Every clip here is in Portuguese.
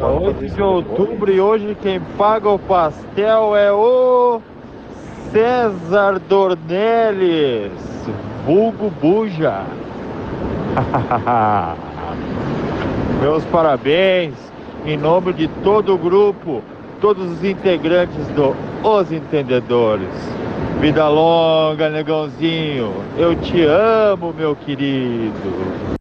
Dia 8 de outubro e hoje quem paga o pastel é o César Dornelles, vulgo Buja. Meus parabéns em nome de todo o grupo, todos os integrantes do Os Entendedores. Vida longa, negãozinho. Eu te amo, meu querido.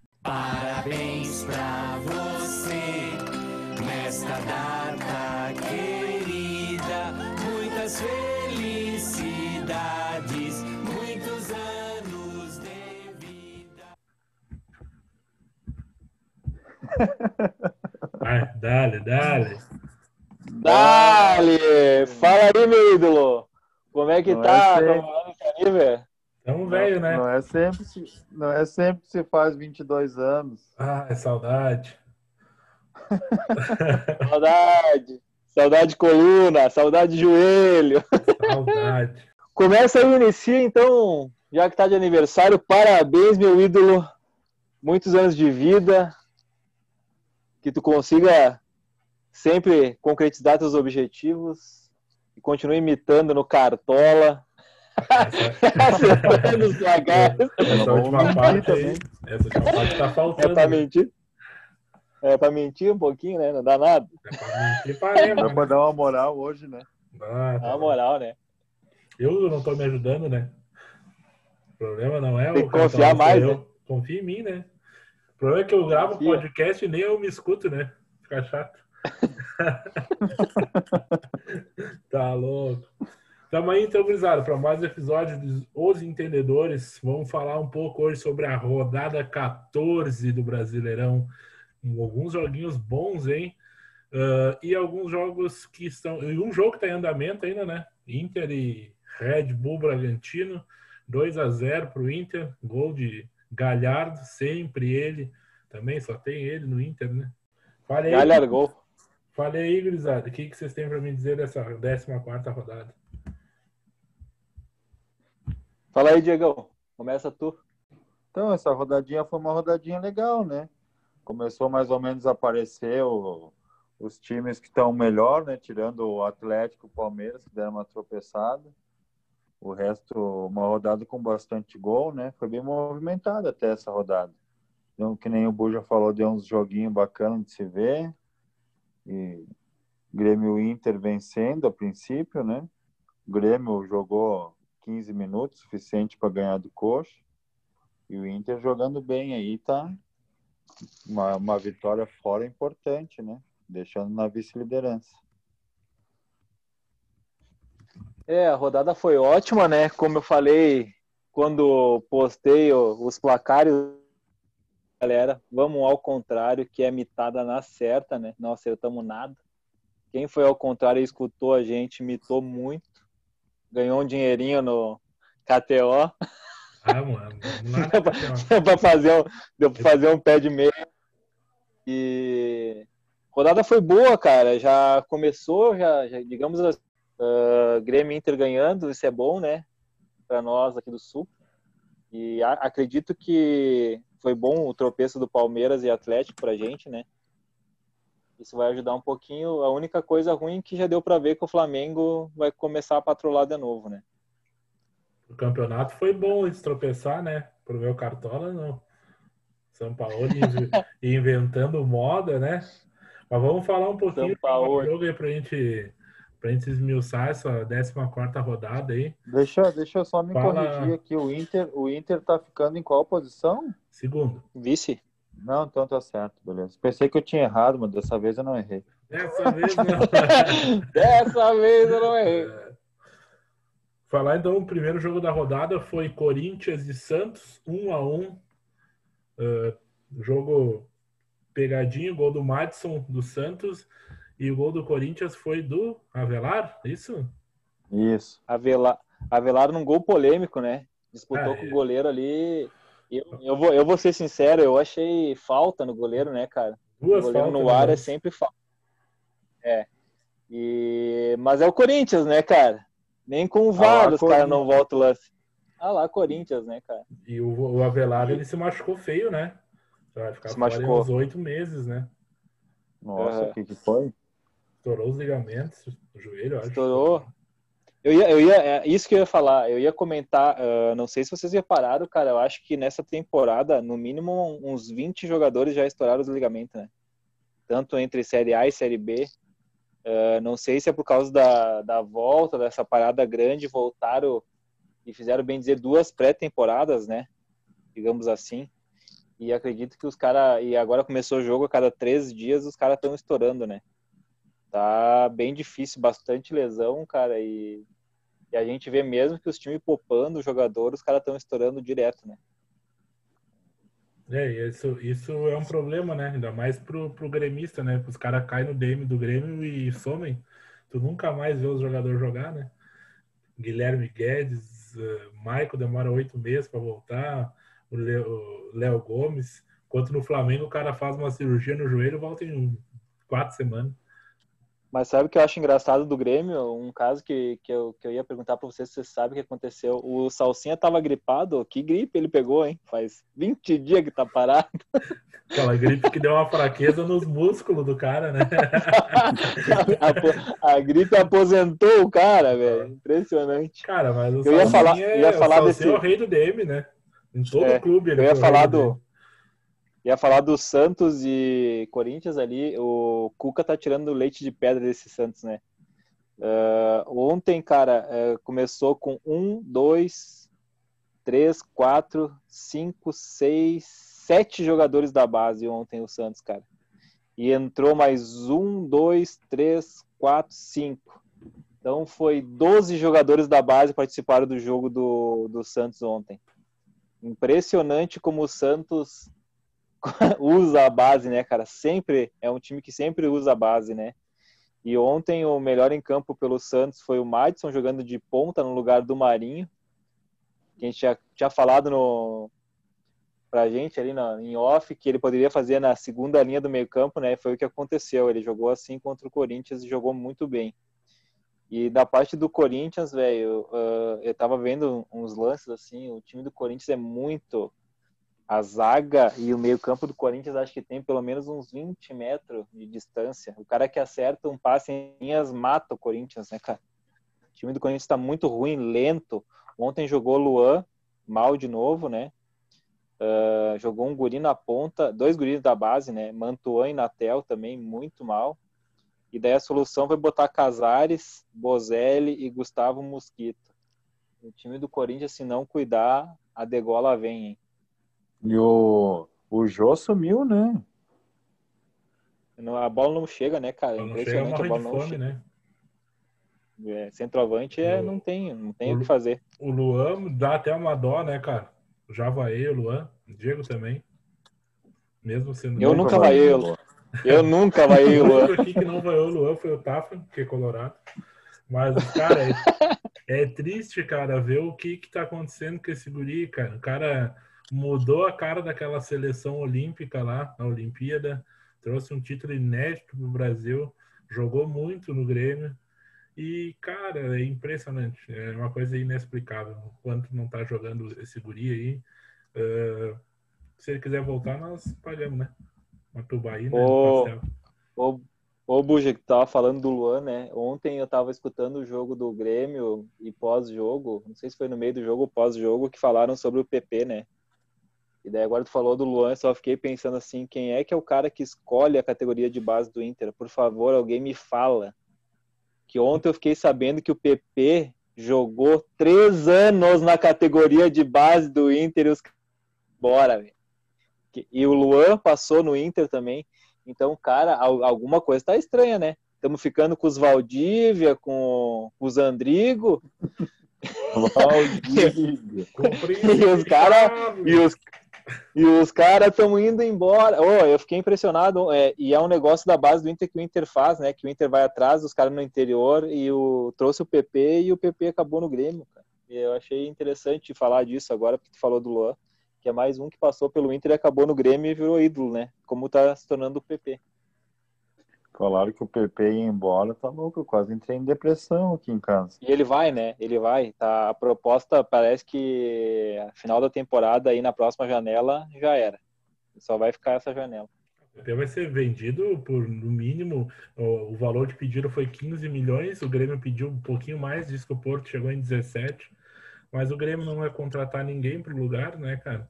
Vai, dale, dale. Dale! Fala aí, meu ídolo! Como é que Não tá? é sempre. É tá velho? Tamo velho, né? Não é sempre, se- não é sempre que se faz 22 anos. Ah, é saudade. Saudade! Saudade de coluna, saudade de joelho. Saudade. Começa aí, inicia então, já que tá de aniversário, parabéns, meu ídolo. Muitos anos de vida. Que tu consiga sempre concretizar teus objetivos. E continue imitando no Cartola. Acertando os placares. Essa Vamos última parte aí. também. Essa última parte tá É faltando. pra né? mentir? É pra mentir um pouquinho, né? Não dá nada. É pra mentir Dá pra dar uma moral hoje, né? Ah, tá Na bom. moral, né? Eu não tô me ajudando, né? O problema não é Tem o que confiar mais, né? Confia em mim, né? O problema é que eu gravo Confia. podcast e nem eu me escuto, né? Fica chato. tá louco. Tamo aí, então, gurizada, para mais um episódio dos Os Entendedores. Vamos falar um pouco hoje sobre a rodada 14 do Brasileirão. Alguns joguinhos bons, hein? Ah, e alguns jogos que estão. E um jogo que está em andamento ainda, né? Inter e Red Bull Bragantino. 2 a 0 para o Inter. Gol de Galhardo, sempre ele. Também só tem ele no Inter, né? Fale aí, Já largou. fale aí gurizada. O que, que vocês têm para me dizer dessa 14 rodada? Fala aí, Diegão. Começa tu. Então, essa rodadinha foi uma rodadinha legal, né? Começou mais ou menos a aparecer o- os times que estão melhor, né? Tirando o Atlético e o Palmeiras, que deram uma tropeçada. O resto, uma rodada com bastante gol, né? Foi bem movimentada até essa rodada. Então, que nem o Buja falou, deu uns joguinhos bacanas de se ver. E Grêmio Inter vencendo a princípio, né? O Grêmio jogou 15 minutos, suficiente para ganhar do Coxa. E o Inter jogando bem aí, tá? Uma, uma vitória fora importante, né? Deixando na vice-liderança. É, a rodada foi ótima, né? Como eu falei quando postei os placares, galera, vamos ao contrário, que é mitada na certa, né? Não acertamos nada. Quem foi ao contrário e escutou a gente, mitou muito. Ganhou um dinheirinho no KTO. Ah, mano. Deu pra- deu pra fazer um, deu pra fazer um pé de meia. E rodada foi boa, cara. Já começou, já, já digamos assim, ah, Grêmio Inter ganhando, isso é bom, né? Para nós aqui do Sul. E a- acredito que foi bom o tropeço do Palmeiras e Atlético pra gente, né? Isso vai ajudar um pouquinho. A única coisa ruim é que já deu para ver que o Flamengo vai começar a patrolar de novo, né? O campeonato foi bom eles tropeçar, né? Pro meu Cartola, não. São Paulo inve- inventando moda, né? Mas vamos falar um pouquinho do jogo aí pra gente, pra gente esmiuçar essa 14 rodada aí. Deixa, deixa eu só me Fala. corrigir aqui. O Inter, o Inter tá ficando em qual posição? Segundo. Vice? Não, então tá certo, beleza. Pensei que eu tinha errado, mas dessa vez eu não errei. Dessa vez não. Dessa vez eu não errei. Falar então, o primeiro jogo da rodada foi Corinthians e Santos, 1 a 1 Uh, jogo pegadinho, gol do Madison do Santos e o gol do Corinthians foi do Avelar, isso? Isso. Avelar, Avelar num gol polêmico, né? Disputou Ah, com é. o goleiro ali. Eu, eu, vou, eu vou ser sincero, eu achei falta no goleiro, né, cara? Duas o goleiro faltas no ar é lance. sempre falta. É. E... Mas é o Corinthians, né, cara? Nem com o VAR lá, os caras não voltam o lance. Ah lá, Corinthians, né, cara? E o, o Avelar, ele se machucou feio, né? Vai ficar Se machucou. uns oito meses, né? Nossa, o que, que foi? Estourou os ligamentos do joelho, acho. Estourou. Eu ia, eu ia, é isso que eu ia falar. Eu ia comentar, ah, não sei se vocês repararam, cara, eu acho que nessa temporada, no mínimo, uns 20 jogadores já estouraram os ligamentos, né? Tanto entre Série A e Série B. Ah, não sei se é por causa da, da volta, dessa parada grande, voltaram e fizeram, bem dizer, duas pré-temporadas, né? Digamos assim. E acredito que os caras. E agora começou o jogo, a cada três dias os caras estão estourando, né? Tá bem difícil, bastante lesão, cara, e, e a gente vê mesmo que os times poupando o jogador, os caras estão estourando direto, né? É, isso, isso é um problema, né? Ainda mais pro, pro gremista, né? Os caras caem no DM do Grêmio e somem. Tu nunca mais vê os jogadores jogar, né? Guilherme Guedes, uh, Maico demora oito meses para voltar, o Léo Gomes. Enquanto no Flamengo o cara faz uma cirurgia no joelho volta em quatro semanas. Mas sabe o que eu acho engraçado do Grêmio? Um caso que, que, eu, que eu ia perguntar pra você se você sabe o que aconteceu. O Salsinha tava gripado. Que gripe ele pegou, hein? Faz 20 dias que tá parado. Aquela gripe que deu uma fraqueza nos músculos do cara, né? a, a gripe aposentou o cara, velho. Impressionante. Cara, mas o Eu ia falar- é, ia falar o Salsinha desse- é o rei do DM, né? Em todo É, clube ele Eu ia falar do. DM. Ia falar do Santos e Corinthians ali. O Cuca tá tirando leite de pedra desse Santos, né? Ah, ontem, cara, eh, começou com um, dois, três, quatro, cinco, seis, sete jogadores da base ontem o Santos, cara. E entrou mais um, dois, três, quatro, cinco. Então foi 12 jogadores da base participaram do jogo do, do Santos ontem. Impressionante como o Santos usa a base, né, cara? Sempre é um time que sempre usa a base, né? E ontem o melhor em campo pelo Santos foi o Madison jogando de ponta no lugar do Marinho. Que a gente já tinha falado no pra gente ali na, em off que ele poderia fazer na segunda linha do meio-campo, né? Foi o que aconteceu. Ele jogou assim contra o Corinthians e jogou muito bem. E da parte do Corinthians, velho, ah, eu tava vendo uns lances assim, o time do Corinthians é muito a zaga e o meio-campo do Corinthians acho que tem pelo menos uns 20 metros de distância. O cara que acerta um passe em linhas mata o Corinthians, né, cara? O time do Corinthians está muito ruim, lento. Ontem jogou Luan, mal de novo, né? Ah, jogou um guri na ponta, dois guris da base, né? Mantuan e Natel também, muito mal. E daí a solução foi botar Casares, Bozelli e Gustavo Mosquito. O time do Corinthians, se não cuidar, a degola vem, hein? E o, o Jô sumiu, né? Não- A bola não chega, né, cara? Quando chega, a bola de não fome, chega. né? É, centroavante é, O- não tem, não tem o o- que fazer. O Luan dá até uma dó, né, cara? O Javaí, o Luan, o Diego também. Mesmo sendo. Eu nunca vai o- Luan. Eu nunca vai O o Luan. único aqui que não vaiou o Luan foi o Tafra, que é colorado. Mas, cara, é, é triste, cara, ver o que que tá acontecendo com esse guri, cara. O cara mudou a cara daquela seleção olímpica lá, na Olimpíada, trouxe um título inédito pro Brasil, jogou muito no Grêmio. E, cara, é impressionante. É uma coisa inexplicável. O quanto não tá jogando esse guri aí. Ah, se ele quiser voltar, nós pagamos, né? Uma tubaína, Ô, pastel. Ô, ô Buja, que tava falando do Luan, né? Ontem eu tava escutando o jogo do Grêmio e pós-jogo, não sei se foi no meio do jogo ou pós-jogo, que falaram sobre o PP, né? E daí agora tu falou do Luan, eu só fiquei pensando assim, quem é que é o cara que escolhe a categoria de base do Inter? Por favor, alguém me fala. Que ontem eu fiquei sabendo que o PP jogou três anos na categoria de base do Inter e os bora, velho. E o Luan passou no Inter também. Então, cara, al- alguma coisa tá estranha, né? Estamos ficando com os Valdívia, com os Andrigo, Valdívia. E os cara- e os, e os caras estão indo embora. Oh, eu fiquei impressionado. é, e é um negócio da base do Inter que o Inter faz, né? Que o Inter vai atrás dos caras no interior e o, trouxe o PP e o PP acabou no Grêmio, cara. E eu achei interessante falar disso agora, porque tu falou do Luan, que é mais um que passou pelo Inter e acabou no Grêmio e virou ídolo, né? Como tá se tornando o PP. Falaram que o PP ia embora, tá louco. Eu quase entrei em depressão aqui em casa. E ele vai, né? Ele vai. Tá, a proposta parece que a final da temporada aí na próxima janela já era. Só vai ficar essa janela. JP vai ser vendido por, no mínimo, o, o valor que pediram foi 15 milhões, o Grêmio pediu um pouquinho mais, disse que o Porto chegou em 17, mas o Grêmio não vai contratar ninguém para o lugar, né, cara?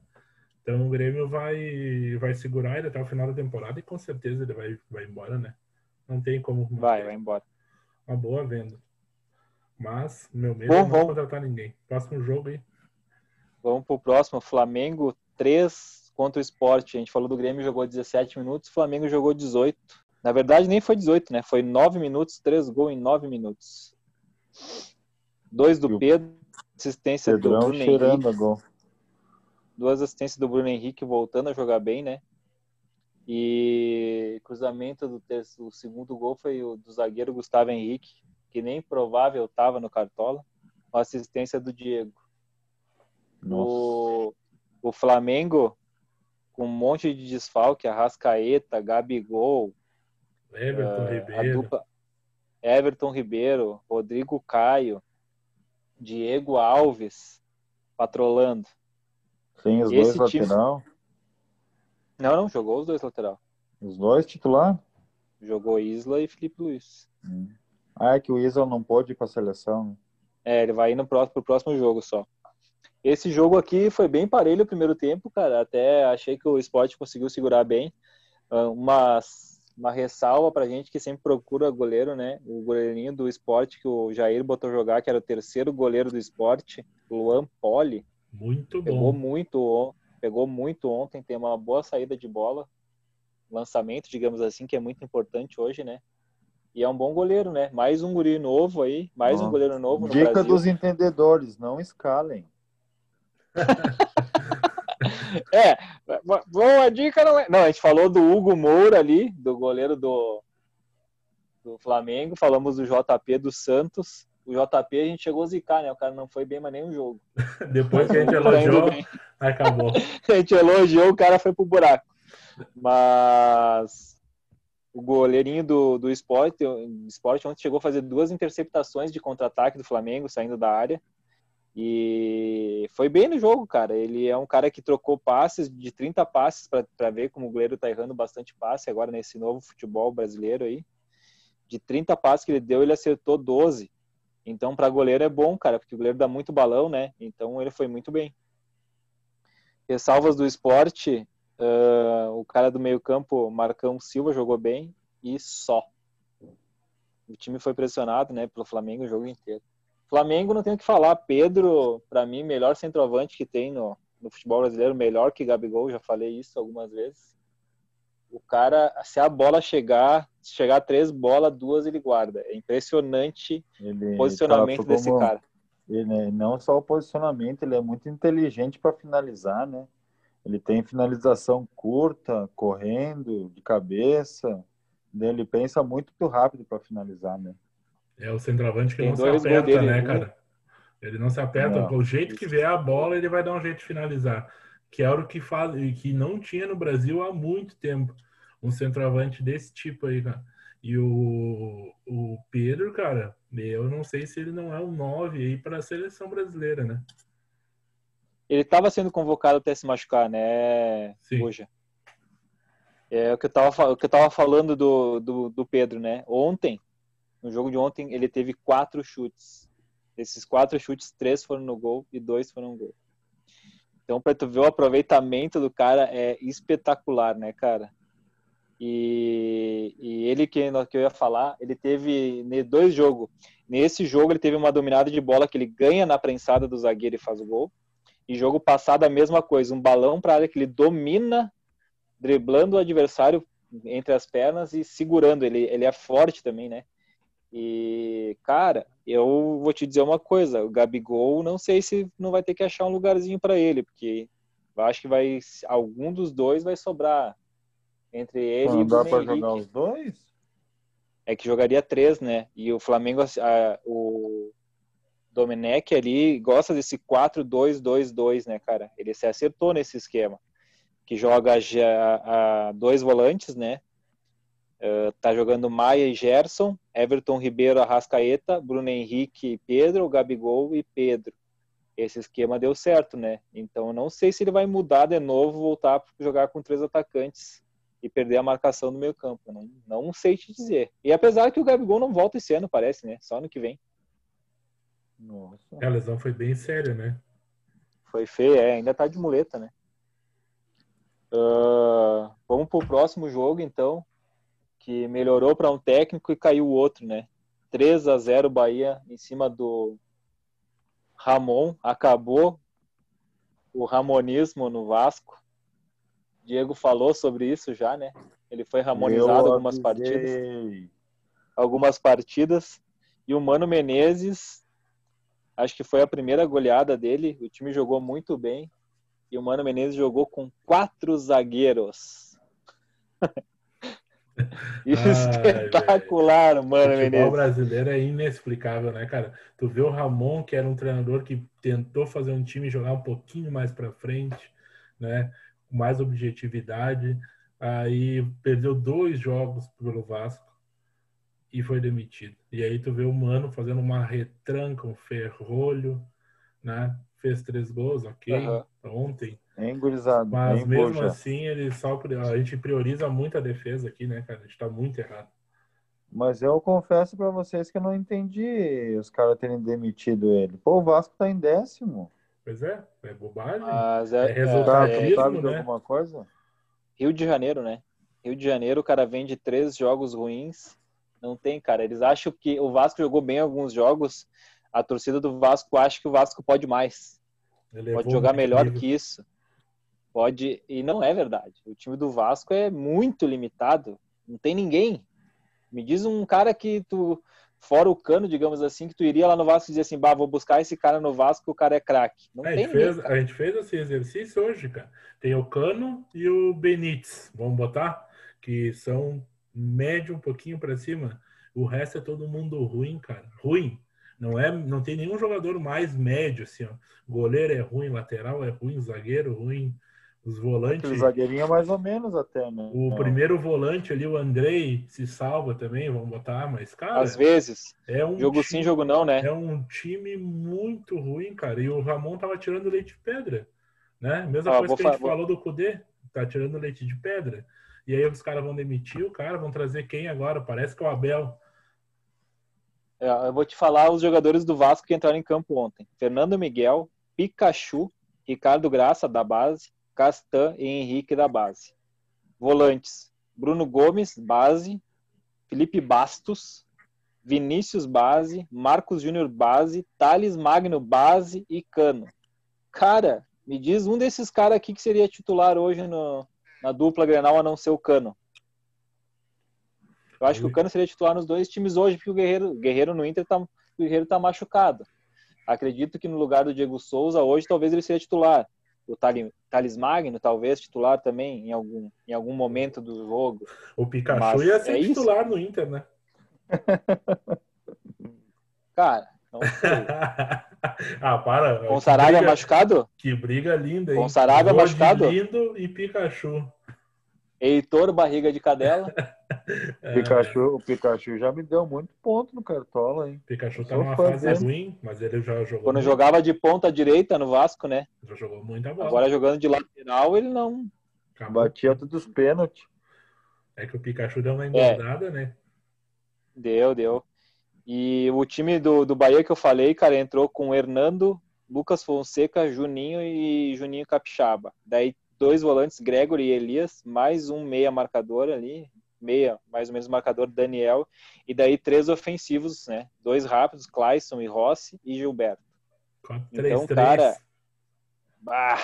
Então o Grêmio vai, vai segurar ele até o final da temporada e com certeza ele vai, vai embora, né? Não tem como. Vai, vai embora. Uma boa venda. Mas, meu medo Bom, é não vamos- contratar ninguém. Próximo jogo aí. Vamos pro próximo. Flamengo 3 contra o Sport. A gente falou do Grêmio, jogou 17 minutos. O Flamengo jogou 18. Na verdade, nem foi 18, né? Foi 9 minutos, 3 gols em 9 minutos. Dois do Pedro, assistência do Pedrão Bruno cheirando Henrique. gol. Duas assistências do Bruno Henrique voltando a jogar bem, né? E cruzamento do terço, o segundo gol foi o do zagueiro Gustavo Henrique, que nem provável estava no Cartola. Com a assistência do Diego. Nossa. O, o Flamengo, com um monte de desfalque, Arrascaeta, Gabigol, Everton a Ribeiro. dupla Everton Ribeiro, Rodrigo Caio, Diego Alves, patrolando. Sem os Esse dois time- lateral. Não, não, jogou os dois lateral. Os dois titular? Jogou Isla e Felipe Luiz. Hum. Ah, é que o Isla não pôde ir pra seleção. né? É, ele vai ir no próximo, pro próximo jogo só. Esse jogo aqui foi bem parelho o primeiro tempo, cara. Até achei que o Sport conseguiu segurar bem. Ah, Uma, uma ressalva pra gente que sempre procura goleiro, né? O goleirinho do Sport que o Jair botou jogar, que era o terceiro goleiro do Sport, Luan Poli. Muito Pegou bom. muito, on- pegou muito ontem, tem uma boa saída de bola. Lançamento, digamos assim, que é muito importante hoje, né? E é um bom goleiro, né? Mais um guri novo aí, mais um Ó, goleiro novo no Dica Brasil. dos entendedores, não escalem. É, bo- boa dica não é. Não, a gente falou do Hugo Moura ali, do goleiro do, do Flamengo, falamos do JP do Santos. O JP a gente chegou a zicar, né? O cara não foi bem, mas nem um jogo. Depois que a gente elogiou, acabou. A gente elogiou, o cara foi pro buraco. Mas o goleirinho do, do esporte, esporte ontem chegou a fazer duas interceptações de contra-ataque do Flamengo, saindo da área. E foi bem no jogo, cara. Ele é um cara que trocou passes de 30 passes para ver como o goleiro tá errando bastante passe agora nesse novo futebol brasileiro aí. De 30 passes que ele deu, ele acertou 12. Então, para goleiro é bom, cara, porque o goleiro dá muito balão, né? Então, ele foi muito bem. Ressalvas do esporte, ah, o cara do meio-campo, Marcão Silva, jogou bem e só. O time foi pressionado, né, pelo Flamengo o jogo inteiro. Flamengo não tem o que falar. Pedro, para mim, melhor centroavante que tem no, no futebol brasileiro, melhor que Gabigol, já falei isso algumas vezes. O cara, se a bola chegar, se chegar três bolas, duas ele guarda. É impressionante Ele o posicionamento tá desse como- cara. Ele não só o posicionamento, ele é muito inteligente para finalizar, né? Ele tem finalização curta, correndo, de cabeça. Ele pensa muito rápido para finalizar, né? É o centroavante que Tem não se aperta, dele, né, um- cara? Ele não se aperta. Não. O jeito que vier a bola, ele vai dar um jeito de finalizar. Que é o que faz, e que não tinha no Brasil há muito tempo. Um centroavante desse tipo aí, cara. E o, o Pedro, cara, eu não sei se ele não é um 9 aí para a seleção brasileira, né? Ele estava sendo convocado até se machucar, né, Sim. Buja? É o que eu tava, fa- o que eu tava falando do, do, do Pedro, né? Ontem, no jogo de ontem, ele teve quatro chutes. Esses quatro chutes, três foram no gol e dois foram no gol. Então, para tu ver o aproveitamento do cara é espetacular, né, cara? E, e ele que, que eu ia falar, ele teve dois jogos. Nesse jogo, ele teve uma dominada de bola que ele ganha na prensada do zagueiro e faz o gol. E jogo passado a mesma coisa, um balão para área que ele domina, driblando o adversário entre as pernas e segurando. Ele, ele é forte também, né? E, cara, eu vou te dizer uma coisa: o Gabigol, não sei se não vai ter que achar um lugarzinho para ele, porque eu acho que vai algum dos dois vai sobrar entre ele Não e o dá para jogar os dois? É que jogaria três, né? E o Flamengo, a- o Domenech ali gosta desse 4-2-2-2, né, cara? Ele se acertou nesse esquema. Que joga já a dois volantes, né? Eh, tá jogando Maia e Gerson, Everton Ribeiro, Arrascaeta, Bruno Henrique e Pedro, Gabigol e Pedro. Esse esquema deu certo, né? Então eu não sei se ele vai mudar de novo, voltar a jogar com três atacantes e perder a marcação do meio campo. Não, não sei te dizer. E apesar que o Gabigol não volta esse ano, parece, né? Só ano que vem. Nossa. A lesão foi bem séria, né? Foi feio, é, ainda tá de muleta, né? Ah, vamos pro próximo jogo, então, que melhorou para um técnico e caiu o outro, né? 3 a 0 Bahia em cima do Ramon. Acabou o ramonismo no Vasco. Diego falou sobre isso já, né? Ele foi ramonizado Eu algumas partidas avisei. algumas partidas. E o Mano Menezes, acho que foi a primeira goleada dele. O time jogou muito bem. E o Mano Menezes jogou com quatro zagueiros. Espetacular, O Mano futebol Menezes. brasileiro é inexplicável, né, cara? Tu vê o Ramon, que era um treinador que tentou fazer um time jogar um pouquinho mais pra frente, né? Com mais objetividade. Aí perdeu dois jogos pelo Vasco e foi demitido. E aí tu vê o Mano fazendo uma retranca, um ferrolho, né? Fez três gols, ok, Aham. ontem. Hein? Mas Hein, mesmo assim, ele só a gente prioriza muito a defesa aqui, né, cara? A gente tá muito errado. Mas eu confesso pra vocês que eu não entendi os caras terem demitido ele. Pô, o Vasco tá em décimo. Pois é, é bobagem. Mas É é, resultado. Né? alguma coisa? Rio de Janeiro, né? Rio de Janeiro, o cara vem de três jogos ruins. Não tem, cara. Eles acham que o Vasco jogou bem alguns jogos. A torcida do Vasco acha que o Vasco pode mais. Elevou pode jogar melhor nível. que isso. Pode, e não é verdade. O time do Vasco é muito limitado. Não tem ninguém. Me diz um cara que tu, fora o cano, digamos assim, que tu iria lá no Vasco e dizer assim, bah, vou buscar esse cara no Vasco, o cara é craque. Não É, a, tem gente ninguém. fez, a gente fez esse exercício hoje, cara. Tem o Cano e o Benítez, vamos botar? Que são médio um pouquinho pra cima. O resto é todo mundo ruim, cara. Ruim. Não é, não tem nenhum jogador mais médio assim, ó. Goleiro é ruim, lateral é ruim, zagueiro ruim, os volantes. Aquele zagueirinho mais ou menos até, né? O Não. primeiro volante ali, o Andrei, se salva também, vamos botar, mas cara, Às vezes, é um jogo time- sim, jogo não, né? é um time muito ruim, cara. E o Ramon tava tirando leite de pedra, né? Mesma Ó, coisa que a gente vou- falou do Cudê, tá tirando leite de pedra. E aí os caras vão demitir o cara, vão trazer quem agora? Parece que é o Abel. É, Eu vou te falar os jogadores do Vasco que entraram em campo ontem. Fernando Miguel, Pikachu, Ricardo Graça, da base, Castan e Henrique, da base. Volantes, Bruno Gomes, base, Felipe Bastos, Vinícius, base, Marcos Júnior, base, Thales Magno, base e Cano. Cara, me diz um desses caras aqui que seria titular hoje no- na dupla Grenal a não ser o Cano. Eu acho que o Cano seria titular nos dois times hoje, porque o Guerreiro, Guerreiro no Inter tá, o Guerreiro tá machucado. Acredito que no lugar do Diego Souza, hoje talvez ele seria titular. O Thales Magno, talvez titular também em algum, em algum momento do jogo. O Pikachu Mas ia ser é isso? titular no Inter, né? Cara, não sei. ah, para. Com Sarabia briga- machucado? Que briga linda, hein? Com Sarabia Rodi machucado? lindo e Pikachu. Heitor, barriga de cadela. É, O Pikachu, o Pikachu já me deu muito ponto no Cartola, hein? Pikachu tá numa fase dele. ruim, mas ele já jogou Quando muito, jogava de ponta direita no Vasco, né? já jogou muita bola. Agora jogando de lateral, ele não. Acabou. Batia todos os pênaltis. É que o Pikachu deu uma É. engordada, né? Deu, deu. E o time do, do Bahia que eu falei, cara, entrou com Hernando, Lucas Fonseca, Juninho e Juninho Capixaba. Daí dois volantes, Gregory e Elias, mais um meia marcador ali, meia, mais ou menos marcador, Daniel, e daí três ofensivos, né? Dois rápidos, Clayson e Rossi e Gilberto. 4-3-3. Então, cara, Bah,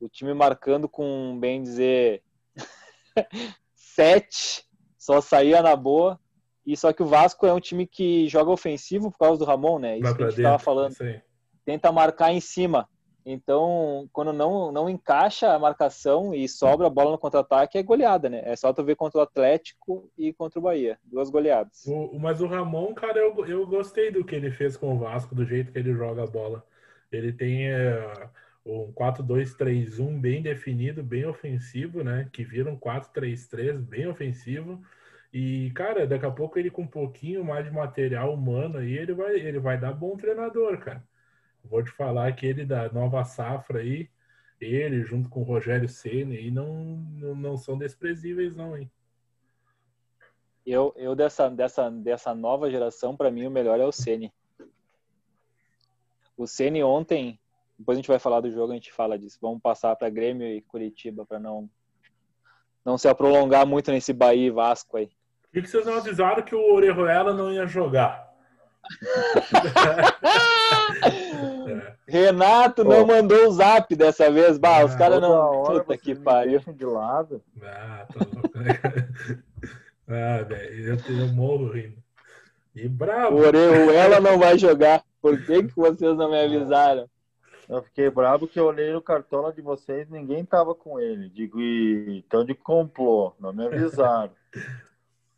o time marcando com, bem dizer, sete, só saía na boa. E só que o Vasco é um time que joga ofensivo por causa do Ramon, né? Isso vai que a gente tava dentro. falando. Isso aí. Tenta marcar em cima. Então, quando não, não encaixa a marcação e sobra a bola no contra-ataque, é goleada, né? É só tu ver contra o Atlético e contra o Bahia. Duas goleadas. O, mas o Ramon, cara, eu, eu gostei do que ele fez com o Vasco, do jeito que ele joga a bola. Ele tem é, um 4-2-3-1 bem definido, bem ofensivo, né? Que vira um 4-3-3 bem ofensivo. E, cara, daqui a pouco ele com um pouquinho mais de material humano aí, ele vai, ele vai dar bom treinador, cara. Vou te falar que ele da nova safra aí, Ele, junto com o Rogério Ceni, e não, não, não são desprezíveis, não, hein? Eu, eu dessa, dessa, dessa nova geração, para mim, o melhor é o Ceni. O Ceni ontem, depois a gente vai falar do jogo, a gente fala disso. Vamos passar para Grêmio e Curitiba para não não se prolongar muito nesse Bahia e Vasco aí. Por que vocês não avisaram que o Orejuela não ia jogar? Renato não mandou o zap dessa vez. Bah, os Ah, caras Toda não. Puta que pariu. de lado. Ah, tá louco, né? Ah, velho, eu, eu morro rindo. E bravo. Orejuela não vai jogar. Por que, que vocês não me avisaram? Eu fiquei bravo que eu olhei no cartola de vocês ninguém tava com ele. Digo, e então de complô, não me avisaram.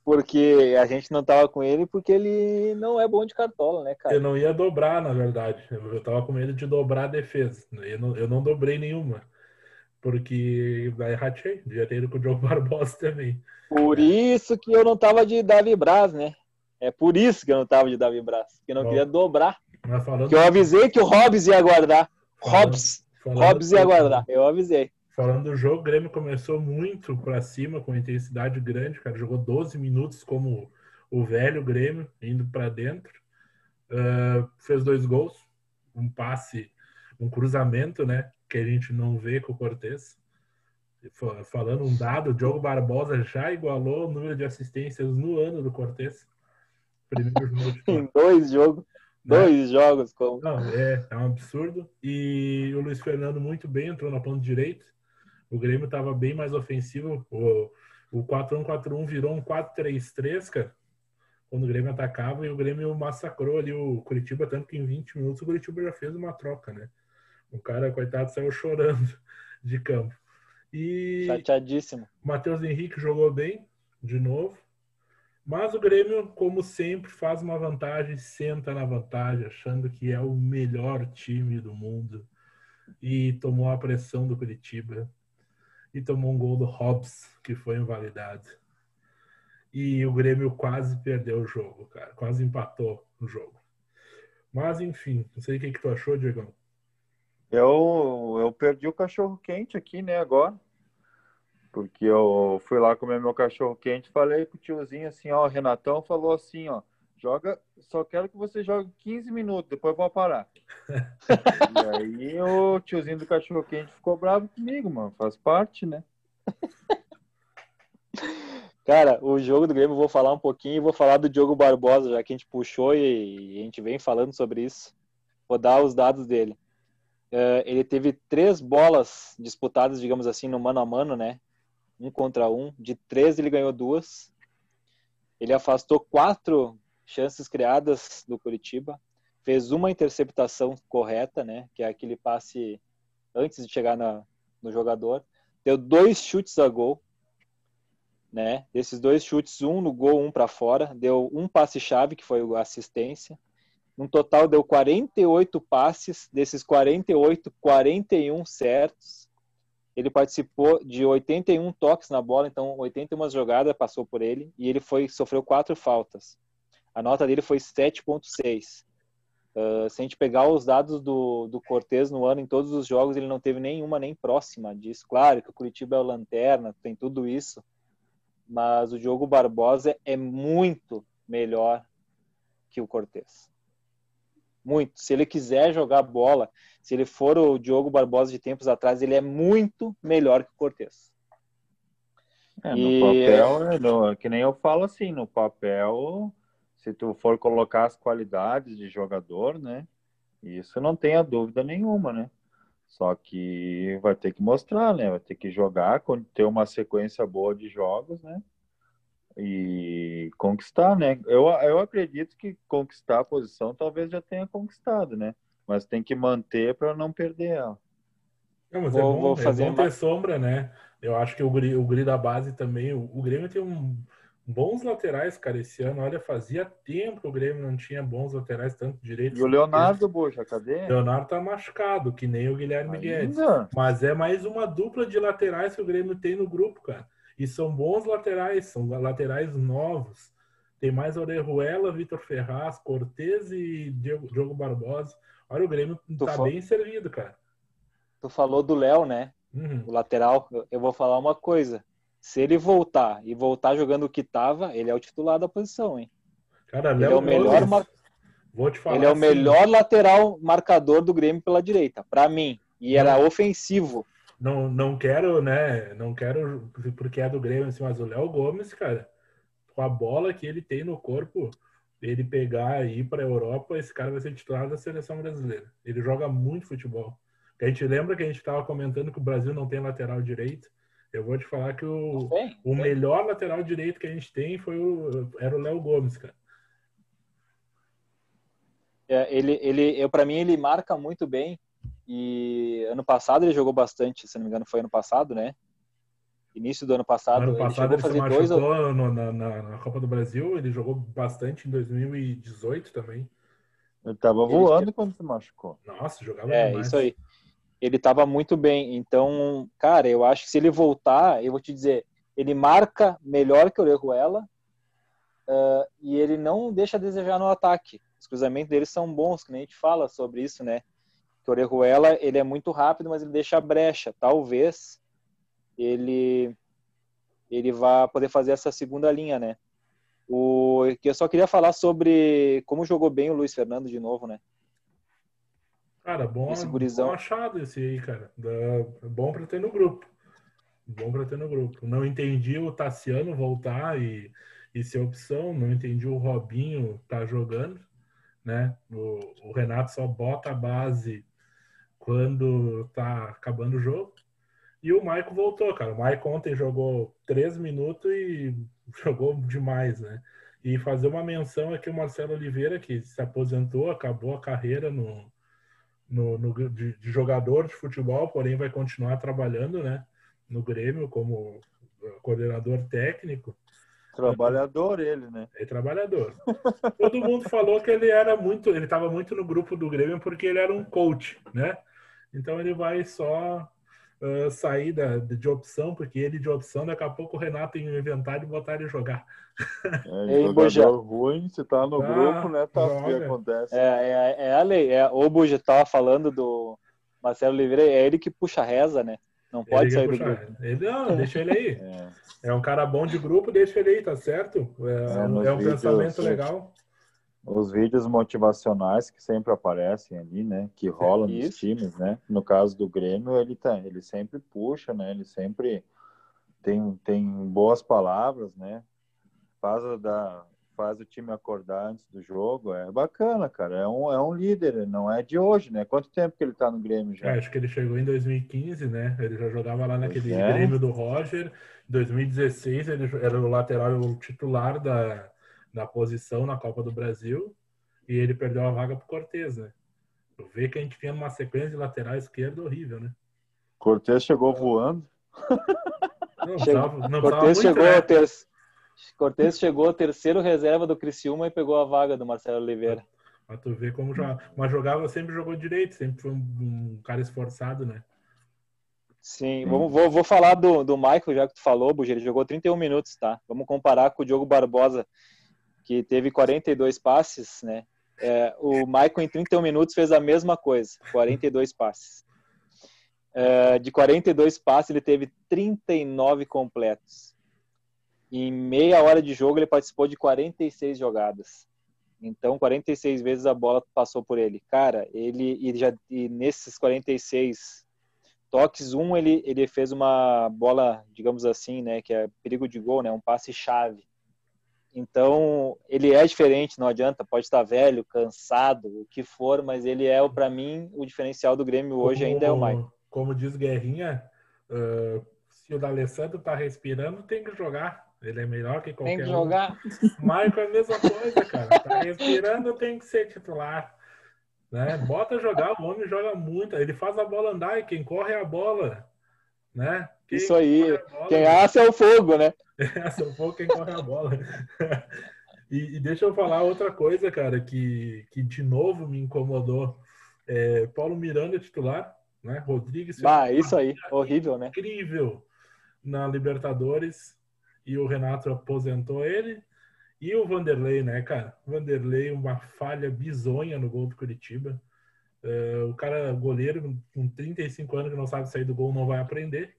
Porque a gente não tava com ele porque ele não é bom de cartola, né, cara? Eu não ia dobrar, na verdade. Eu tava com medo de dobrar a defesa. Eu não, eu não dobrei nenhuma. Porque daí ratei. Devia ter ido com o Diogo Barbosa também. Por isso que eu não tava de Davi Braz, né? É por isso que eu não tava de Davi Braz. Que eu não Bom. queria dobrar. Mas falando, Que eu avisei que o Hobbs ia guardar. Hobbs. falando, Hobbs ia guardar. Eu avisei. Falando do jogo, o Grêmio começou muito pra cima, com intensidade grande, cara. Jogou 12 minutos como o velho Grêmio, indo pra dentro. Ah, fez dois gols, um passe, um cruzamento, né? Que a gente não vê com o Cortez. Fa- Falando um dado, o Diogo Barbosa já igualou o número de assistências no ano do Cortez. Primeiro jogo de Em dois jogos. Né? Dois jogos. Com... Não, é, é um absurdo. E o Luiz Fernando muito bem, entrou na ponta direita. O Grêmio estava bem mais ofensivo. O, o 4-1-4-1 virou um 4-3-3, cara. Quando o Grêmio atacava e o Grêmio massacrou ali o Curitiba, tanto que em 20 minutos o Curitiba já fez uma troca, né? O cara, coitado, saiu chorando de campo. E Chateadíssimo. o Matheus Henrique jogou bem, de novo. Mas o Grêmio, como sempre, faz uma vantagem, senta na vantagem, achando que é o melhor time do mundo. E tomou a pressão do Curitiba. E tomou um gol do Hobbs, que foi invalidado. E o Grêmio quase perdeu o jogo, cara. Quase empatou o jogo. Mas, enfim, não sei o que, que tu achou, Diegão. Eu, eu perdi o cachorro quente aqui, né, agora. Porque eu fui lá comer meu cachorro quente, falei pro tiozinho assim, ó, o Renatão falou assim, ó, joga, só quero que você jogue 15 minutos, depois eu vou parar. e aí o tiozinho do cachorro quente ficou bravo comigo, mano, faz parte, né? Cara, o jogo do Grêmio eu vou falar um pouquinho e vou falar do Diogo Barbosa, já que a gente puxou e a gente vem falando sobre isso. Vou dar os dados dele. Eh, ele teve três bolas disputadas, digamos assim, no mano a mano, né? Um contra um. De três ele ganhou duas. Ele afastou quatro chances criadas do Curitiba. Fez uma interceptação correta, né? Que é aquele passe antes de chegar na, no jogador. Deu dois chutes a gol né? Desses dois chutes, um no gol, um para fora, deu um passe-chave, que foi a assistência. No total, deu 48 passes, desses 48, 41 certos. Ele participou de 81 toques na bola, então 81 jogadas passou por ele, e ele foi sofreu quatro faltas. A nota dele foi 7.6. Uh, se a gente pegar os dados do, do Cortez no ano, em todos os jogos, ele não teve nenhuma nem próxima disso. Claro que o Curitiba é o lanterna, tem tudo isso, mas o Diogo Barbosa é muito melhor que o Cortez. Muito. Se ele quiser jogar bola, se ele for o Diogo Barbosa de tempos atrás, ele é muito melhor que o Cortez. É, no E- papel, é, no- que nem eu falo assim, no papel, se tu for colocar as qualidades de jogador, né? Isso não tenha dúvida nenhuma, né? Só que vai ter que mostrar, né? Vai ter que jogar, ter uma sequência boa de jogos, né? E conquistar, né? Eu, eu acredito que conquistar a posição talvez já tenha conquistado, né? Mas tem que manter para não perder ela. Não, mas Vou- é bom, vou é fazer bom ter uma- sombra, né? Eu acho que o guri, o guri da base também, o, o Grêmio tem um, bons laterais, cara, esse ano. Olha, fazia tempo que o Grêmio não tinha bons laterais, tanto direito E o Leonardo, Buxa, cadê? Leonardo tá machucado, que nem o Guilherme Guedes. Mas é mais uma dupla de laterais que o Grêmio tem no grupo, cara. E são bons laterais, são laterais novos. Tem mais Orejuela, Vitor Ferraz, Cortez e Diogo, Diogo Barbosa. Olha, o Grêmio Tu tá fa- bem servido, cara. tu falou do Léo, né? Uhum. O lateral. Eu vou falar uma coisa. Se ele voltar e voltar jogando o que tava, ele é o titular da posição, hein? Cara, Ele é o melhor, mar- vou te falar ele é o assim, melhor lateral marcador do Grêmio pela direita, pra mim. E era ofensivo. Não, não quero, né? Não quero, porque é do Grêmio, assim, mas o Léo Gomes, cara, com a bola que ele tem no corpo, ele pegar e ir pra Europa, esse cara vai ser titular da seleção brasileira. Ele joga muito futebol. A gente lembra que a gente estava comentando que o Brasil não tem lateral direito. Eu vou te falar que o, Bem, o melhor lateral direito que a gente tem foi o, era o Léo Gomes, cara. É, ele, ele, eu para mim ele marca muito bem. E ano passado ele jogou bastante, se não me engano foi ano passado, né? Início do ano passado, ano ele passado ele, se fazer dois ou machucou no- na, na, na Copa do Brasil, ele jogou bastante em 2018 também. Ele tava Ele- voando quando se machucou. Nossa, jogava É, demais. isso aí. Ele estava muito bem. Então, cara, eu acho que se ele voltar, eu vou te dizer, ele marca melhor que o Orejuela ah, e ele não deixa a desejar no ataque. Os cruzamentos dele são bons, que nem a gente fala sobre isso, né? Que o Orejuela, ele é muito rápido, mas ele deixa brecha. Talvez ele ele vá poder fazer essa segunda linha, né? O que eu só queria falar sobre como jogou bem o Luiz Fernando de novo, né? Cara, bom, Esse gurizão. bom achado esse aí, cara. Da- bom pra ter no grupo. Bom pra ter no grupo. Não entendi o Tassiano voltar e, e ser opção. Não entendi o Robinho tá jogando, né? O, o Renato só bota a base quando tá acabando o jogo. E o Maicon voltou, cara. O Maicon ontem jogou três minutos e jogou demais, né? E fazer uma menção aqui o Marcelo Oliveira, que se aposentou, acabou a carreira no, no, no- de, de jogador de futebol, porém vai continuar trabalhando, né? No Grêmio como coordenador técnico. Trabalhador ele, né? É trabalhador. Todo mundo falou que ele era muito, ele estava muito no grupo do Grêmio porque ele era um coach, né? Então ele vai só ah, sair da, de opção, porque ele de opção, daqui a pouco o Renato ia inventar e botar ele jogar. É, Ei, jogador Boja. ruim, se tá no Ah, grupo, né? Tá o que acontece. É, é, é a lei. É, o Buja tava falando do Marcelo Oliveira, é ele que puxa a reza, né? Não pode ele sair do grupo. Ele, não, deixa ele aí. É. É um cara bom de grupo, deixa ele aí, tá certo? É, É, um- é um vídeos, pensamento legal. Os vídeos motivacionais que sempre aparecem ali, né? Que rolam nos Isso. times, né? No caso do Grêmio, ele tá, ele sempre puxa, né? Ele sempre tem, tem boas palavras, né? Faz, o da, faz o time acordar antes do jogo. É bacana, cara. É um, é um líder, não é de hoje, né? Quanto tempo que ele tá no Grêmio É, já? acho que ele chegou em 2015, né? Ele já jogava lá naquele é. Grêmio do Roger. Em 2016, ele era o lateral o titular da, da posição na Copa do Brasil. E ele perdeu a vaga pro Cortez, né? Tu vê que a gente tinha uma sequência de lateral esquerdo horrível, né? Cortez chegou voando. Não, Chegou- não Cortez muito, chegou, né? ter... Cortez chegou terceiro reserva do Criciúma e pegou a vaga do Marcelo Oliveira. Mas tu vê como já. Mas jogava, sempre jogou direito, sempre foi um, um cara esforçado, né? Sim, vamos, vou, vou falar do, do Michael, já que tu falou, Buja, ele jogou 31 minutos, tá? Vamos comparar com o Diogo Barbosa, que teve 42 passes, né? É, o Michael em 31 minutos fez a mesma coisa, 42 passes. É, de 42 passes, ele teve 39 completos. Em meia hora de jogo, ele participou de 46 jogadas. Então, 46 vezes a bola passou por ele. Cara, ele e já e nesses 46 toques, um ele, ele fez uma bola, digamos assim, né, que é perigo de gol, né, um passe chave. Então, ele é diferente, não adianta, pode estar velho, cansado, o que for, mas ele é, para mim, o diferencial do Grêmio hoje Como- ainda é o Maicon. Como diz Guerrinha, ah, se o D'Alessandro tá respirando, tem que jogar. Ele é melhor que qualquer Tem que um. jogar. Maicon é a mesma coisa, cara. Tá respirando, tem que ser titular. Né? Bota jogar, o homem joga muito. Ele faz a bola andar e quem corre é a bola. Né? Quem Isso aí. bola- Quem assa é o fogo, né? é, sou pouco quem corre a bola. E, e deixa eu falar outra coisa, cara, que, que de novo me incomodou. É, Paulo Miranda titular, né? Rodrigues uma isso aí, horrível, né? incrível na Libertadores e o Renato aposentou ele. E o Vanderlei, né, cara? Vanderlei, uma falha bizonha no gol do Curitiba. É, o cara, goleiro, com 35 anos que não sabe sair do gol, não vai aprender.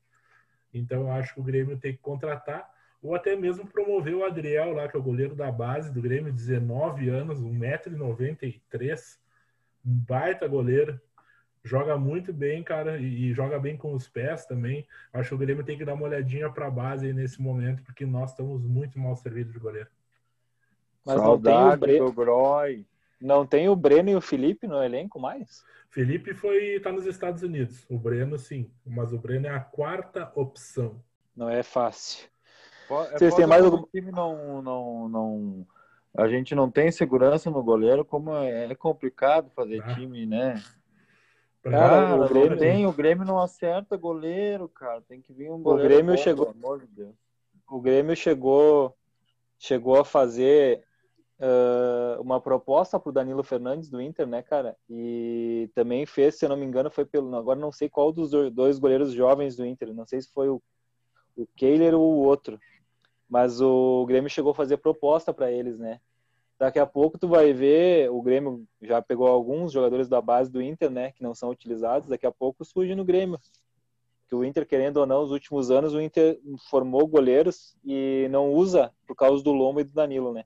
Então, eu acho que o Grêmio tem que contratar ou até mesmo promover o Adriel lá, que é o goleiro da base do Grêmio, 19 anos, 1,93m, um baita goleiro, joga muito bem, cara, e, e, joga bem com os pés também. Acho que o Grêmio tem que dar uma olhadinha para a base nesse momento, porque nós estamos muito mal servidos de goleiro. Mas Saudade não tem o Breno, Groy. Não tem o Breno e o Felipe no elenco mais? Felipe foi tá nos Estados Unidos. O Breno sim, mas o Breno é a quarta opção. Não é fácil. É Vocês têm mais algum time não, não, não a gente não tem segurança no goleiro, como é complicado fazer ah. time, né? Cara, o Grêmio não tem, o Grêmio não acerta goleiro, cara. Tem que vir um goleiro. O Grêmio bom, chegou, amor de Deus. O Grêmio chegou, chegou a fazer uh, uma proposta para o Danilo Fernandes do Inter, né, cara? E também fez, se eu não me engano, foi pelo, agora não sei qual dos dois goleiros jovens do Inter. Não sei se foi o, o Kehler ou o outro. Mas o Grêmio chegou a fazer proposta para eles, né? Daqui a pouco tu vai ver, o Grêmio já pegou alguns jogadores da base do Inter, né, que não são utilizados, daqui a pouco surge no Grêmio. Que o Inter, querendo ou não, nos últimos anos o Inter formou goleiros e não usa por causa do Lombo e do Danilo, né?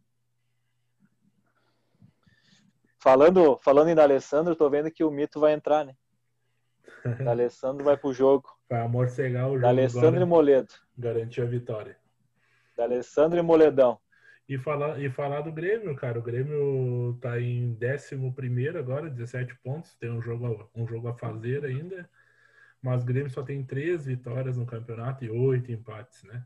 Falando, falando em D'Alessandro, tô vendo que o mito vai entrar, né? D'Alessandro vai pro jogo. Vai amorcegar o jogo. D'Alessandro e Moledo. Garantir a vitória. D'Alessandro e Moledão. E falar, e falar do Grêmio, cara. O Grêmio tá em 11 agora, 17 pontos. Tem um jogo, um jogo a fazer ainda. Mas o Grêmio só tem três vitórias no campeonato e oito empates, né?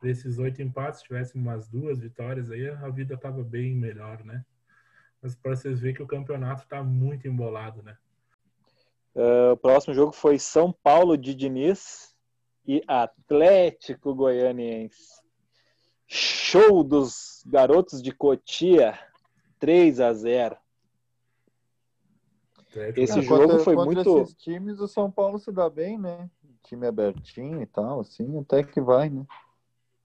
Desses oito empates, se tivesse umas duas vitórias aí, a vida tava bem melhor, né? Mas para vocês verem que o campeonato tá muito embolado, né? Uh, o próximo jogo foi São Paulo de Diniz e Atlético Goianiense. Show dos garotos de Cotia, 3 a 0. Esse é, jogo contra, foi contra muito. Esses times, o São Paulo se dá bem, né? Time abertinho e tal, assim, até que vai, né?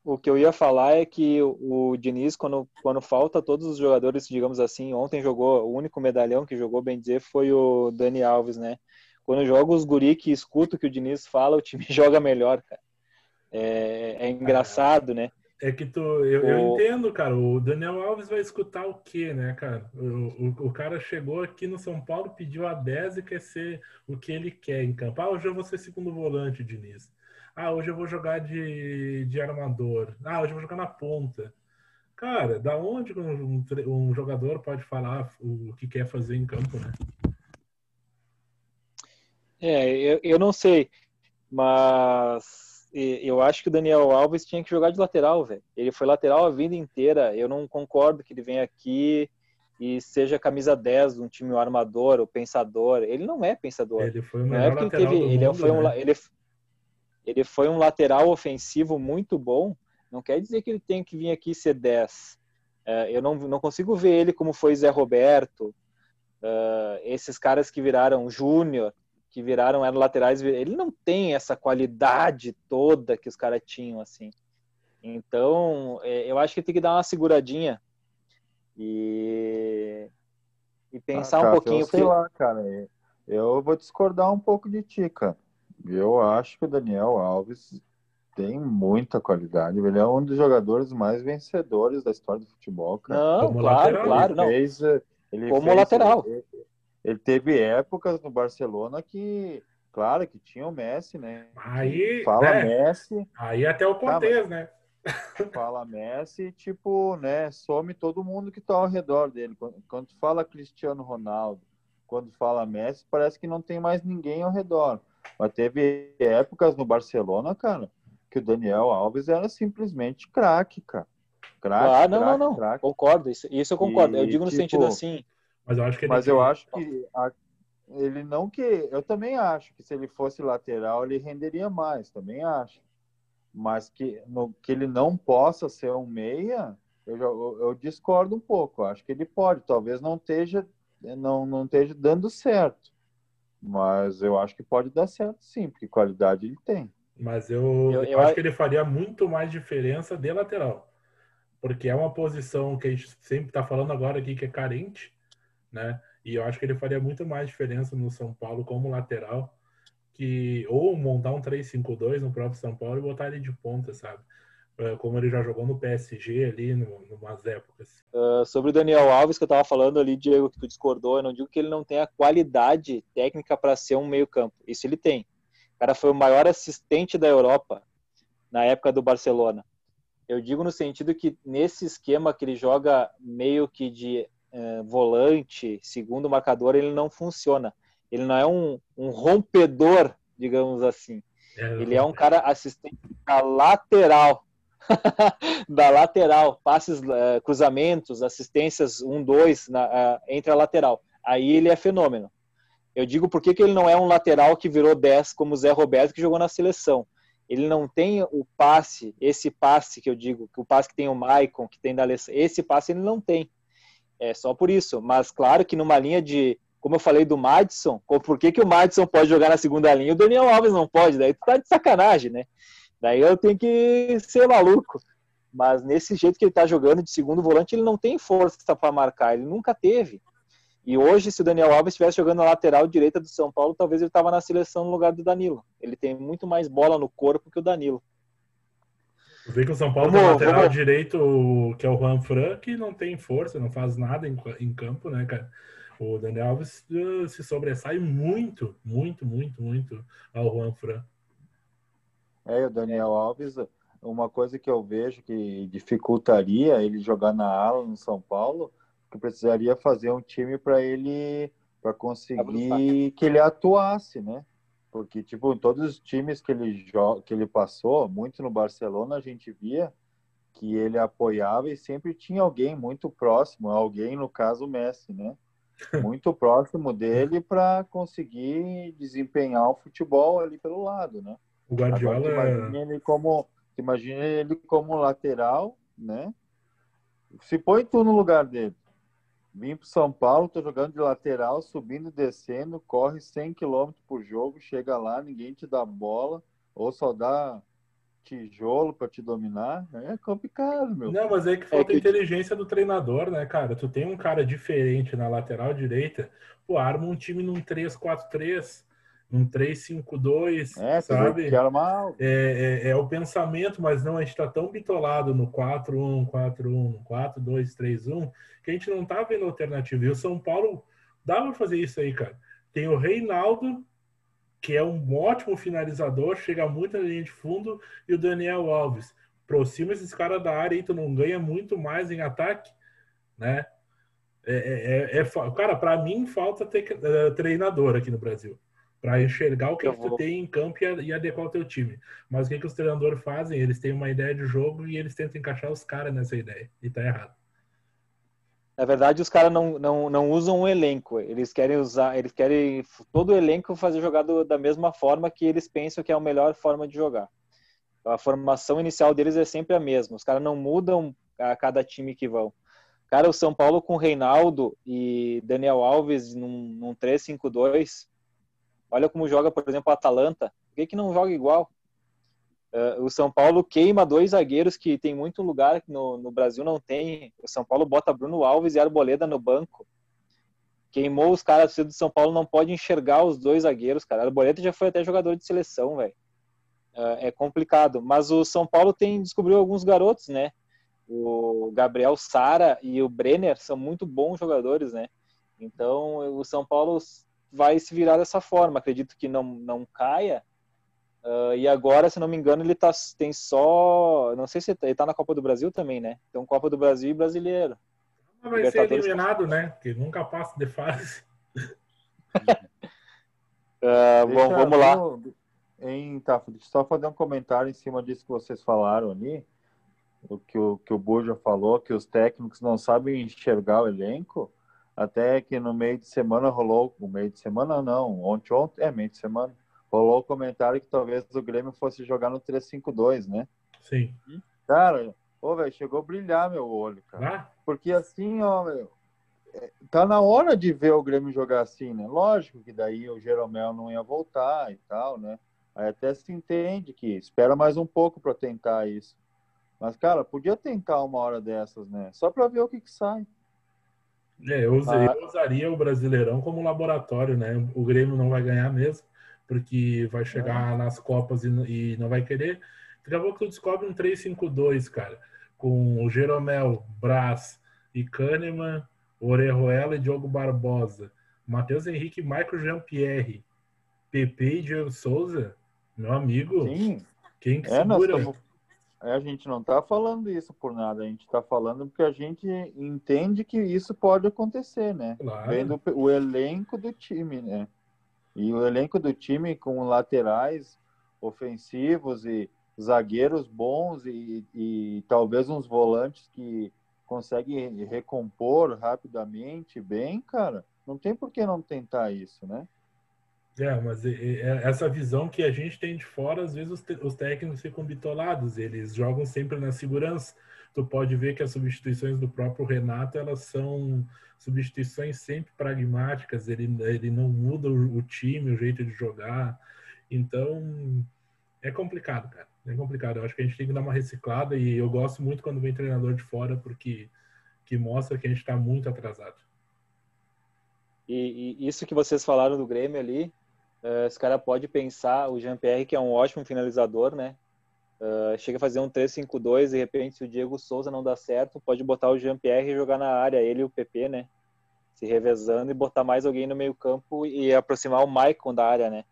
O que eu ia falar é que o, Diniz, quando, quando falta todos os jogadores, digamos assim, ontem jogou, o único medalhão que jogou, bem dizer, foi o Dani Alves, né? Quando joga os guri que escuta o que o Diniz fala, o time joga melhor, cara. É, é engraçado, né? É que tu, eu, o... eu, entendo, cara. O Daniel Alves vai escutar o quê, né, cara? O, o, o, cara chegou aqui no São Paulo, pediu a 10 e quer ser o que ele quer em campo. Ah, hoje eu vou ser segundo volante, Diniz. Ah, hoje eu vou jogar de, de armador. Ah, hoje eu vou jogar na ponta. Cara, da onde um, um jogador pode falar o que quer fazer em campo, né? É, eu, eu não sei, mas eu acho que o Daniel Alves tinha que jogar de lateral, velho. Ele foi lateral a vida inteira. Eu não concordo que ele venha aqui e seja camisa 10 de um time armador ou pensador. Ele não é pensador. Ele foi o melhor é lateral ele, ele mundo, foi um, né? ele, ele foi um lateral ofensivo muito bom. Não quer dizer que ele tem que vir aqui ser 10. É, eu não, não consigo ver ele como foi Zé Roberto, uh, esses caras que viraram Júnior que viraram eram laterais, ele não tem essa qualidade toda que os caras tinham, assim. Então, é, eu acho que tem que dar uma seguradinha e, e pensar ah, cara, um pouquinho. Eu sei lá, cara. Eu vou discordar um pouco de ti, cara. Eu acho que o Daniel Alves tem muita qualidade. Ele é um dos jogadores mais vencedores da história do futebol, cara. Não, Como claro, lateral, claro. Ele não. Fez, ele Como fez, lateral. Ele, ele teve épocas no Barcelona que, claro, que tinha o Messi, né? Aí, fala né? Messi. Aí até o Cortez, né? Fala Messi, tipo, né? Some todo mundo que tá ao redor dele. Quando, quando fala Cristiano Ronaldo, quando fala Messi, parece que não tem mais ninguém ao redor. Mas teve épocas no Barcelona, cara, que o Daniel Alves era simplesmente craque, cara. Craque, ah, não, craque, não, não. Craque. Concordo. Isso, isso eu concordo. E, eu digo no tipo, sentido assim, mas eu acho que ele Mas eu acho que a, ele não que. Eu também acho que se ele fosse lateral, ele renderia mais, também acho. Mas que, no, que ele não possa ser um meia, eu, eu, eu discordo um pouco. Eu acho que ele pode, talvez não esteja, não, não esteja dando certo. Mas eu acho que pode dar certo sim, porque qualidade ele tem. Mas eu, eu, eu acho que ele faria muito mais diferença de lateral. Porque é uma posição que a gente sempre está falando agora aqui que é carente né? E eu acho que ele faria muito mais diferença no São Paulo como lateral, que ou montar um 3-5-2 no próprio São Paulo e botar ele de ponta, sabe? É, Como ele já jogou no PSG ali, no, numas épocas. Uh, sobre o Daniel Alves, que eu tava falando ali, Diego, que tu discordou, eu não digo que ele não tenha qualidade técnica para ser um meio-campo. Isso ele tem. O cara foi o maior assistente da Europa na época do Barcelona. Eu digo no sentido que nesse esquema que ele joga meio que de eh, volante, segundo marcador, ele não funciona. Ele não é um, um rompedor, digamos assim. É, Ele é um cara assistente lateral. da lateral, passes, eh, cruzamentos, assistências 1, 2 na, ah, entre a lateral. Aí ele é fenômeno. Eu digo por que que ele não é um lateral que virou 10 como o Zé Roberto que jogou na seleção. Ele não tem o passe, esse passe que eu digo, que o passe que tem o Maicon, que tem da Alessandro, esse passe ele não tem. É só por isso. Mas claro que numa linha de, como eu falei do Madison, por que, que o Madison pode jogar na segunda linha e o Daniel Alves não pode? Daí tu tá de sacanagem, né? Daí eu tenho que ser maluco. Mas nesse jeito que ele tá jogando de segundo volante, ele não tem força para marcar, ele nunca teve. E hoje, se o Daniel Alves estivesse jogando na lateral direita do São Paulo, talvez ele estava na seleção no lugar do Danilo. Ele tem muito mais bola no corpo que o Danilo. Vê que o São Paulo Vamos- tem lateral vamos- direito, que é o Juan Fran, que não tem força, não faz nada em, em campo, né, cara? O Daniel Alves eh, se sobressai muito, muito, muito, muito ao Juan Fran. É, o Daniel Alves, uma coisa que eu vejo que dificultaria ele jogar na ala no São Paulo, que precisaria fazer um time para ele para conseguir que ele atuasse, né? Porque tipo, em todos os times que ele que ele passou, muito no Barcelona, a gente via que ele apoiava e sempre tinha alguém muito próximo, alguém no caso o Messi, né? Muito próximo dele para conseguir desempenhar o futebol ali pelo lado, né? O Agora, Guardiola, tu imagina ele como, tu imagina ele como lateral, né? Se põe tu no lugar dele. Vim pro São Paulo, tô jogando de lateral, subindo e descendo, corre 100 km por jogo, chega lá, ninguém te dá bola, ou só dá tijolo para te dominar. É complicado, meu. Não, mas é que falta que- inteligência do treinador, né, cara? Tu tem um cara diferente na lateral direita, pô, arma um time num 3-4-3, num 3-5-2, É, sabe? quer mal. É, é, é o pensamento, mas não, a gente tá tão bitolado no 4-1, 4-1, 4-2-3-1, que a gente não tá vendo alternativa. E o São Paulo dá pra fazer isso aí, cara. Tem o Reinaldo, que é um ótimo finalizador, chega muito na linha de fundo, e o Daniel Alves. Aproxima esses caras da área e tu não ganha muito mais em ataque, né? É, é- é- é cara, para mim falta ter eh, treinador aqui no Brasil para enxergar o que, que vou- tem em campo e, e adequar o teu time. Mas o que, que os treinadores fazem? Eles têm uma ideia de jogo e eles tentam encaixar os caras nessa ideia. E tá errado. Na verdade, os caras não, não, não usam o elenco. Eles querem usar, eles querem todo o elenco fazer jogar do- da mesma forma que eles pensam que é a melhor forma de jogar. A formação inicial deles é sempre a mesma. Os caras não mudam a cada time que vão. Cara, o São Paulo com Reinaldo e Daniel Alves num, num 3-5-2. Olha como joga, por exemplo, o Atalanta. Por que, que não joga igual? Eh, o São Paulo queima dois zagueiros que tem muito lugar que no, no Brasil não tem. O São Paulo bota Bruno Alves e Arboleda no banco. Queimou os caras do São Paulo, não pode enxergar os dois zagueiros, cara. Arboleda já foi até jogador de seleção, velho. É é complicado. Mas o São Paulo tem descobriu alguns garotos, né? O Gabriel Sara e o Brenner são muito bons jogadores, né? Então o São Paulo vai se virar dessa forma. Acredito que não, não caia, Uh, e agora, se não me engano, ele tá, tem só. Não sei se ele tá na Copa do Brasil também, né? Então, Copa do Brasil e brasileiro. Mas vai ser eliminado, né? Porque nunca passa de fase. Uh, bom, Deixa vamos lá. eu- Em, tá, só fazer um comentário em cima disso que vocês falaram ali. O que o, que o Buja falou, que os técnicos não sabem enxergar o elenco. Até que no meio de semana rolou. No meio de semana, não. Ontem, ontem, é meio de semana. Rolou o comentário que talvez o Grêmio fosse jogar no 3-5-2, né? Sim. Cara, ô, velho, chegou a brilhar meu olho, cara. Lá? Porque assim, ó, meu, é, tá na hora de ver o Grêmio jogar assim, né? Lógico que daí o Jeromel não ia voltar e tal, né? Aí até se entende que espera mais um pouco para tentar isso. Mas, cara, podia tentar uma hora dessas, né? Só para ver o que que sai. É, eu, usa- Ah. eu usaria o Brasileirão como laboratório, né? O Grêmio não vai ganhar mesmo, porque vai chegar nas Copas e, e não vai querer. Daqui a pouco tu descobre um 3-5-2, cara, com o Jeromel, Brás e Kahneman, Orejuela e Diogo Barbosa, Matheus Henrique, Michael Jean-Pierre, PP e Diego Souza, meu amigo, Sim, quem que é, nós segura? estamos. A gente não está falando isso por nada, a gente está falando porque a gente entende que isso pode acontecer, né? Claro. Vendo o elenco do time, né? E o elenco do time com laterais ofensivos e zagueiros bons e, e talvez uns volantes que conseguem recompor rapidamente bem, cara. Não tem por que não tentar isso, né? É, mas é- essa visão que a gente tem de fora, às vezes os, técnicos ficam bitolados, eles jogam sempre na segurança. Tu pode ver que as substituições do próprio Renato, elas são substituições sempre pragmáticas, ele, ele não muda o, o time, o jeito de jogar. Então, é complicado, cara. É complicado. Eu acho que a gente tem que dar uma reciclada e eu gosto muito quando vem treinador de fora, porque que mostra que a gente está muito atrasado. E, e isso que vocês falaram do Grêmio ali, eh, esse cara pode pensar, o Jean-Pierre, que é um ótimo finalizador, né? Eh, chega a fazer um 3-5-2, de repente, se o Diego Souza não dá certo, pode botar o Jean-Pierre e jogar na área, ele e o PP, né? Se revezando e botar mais alguém no meio-campo e aproximar o Maicon da área, né?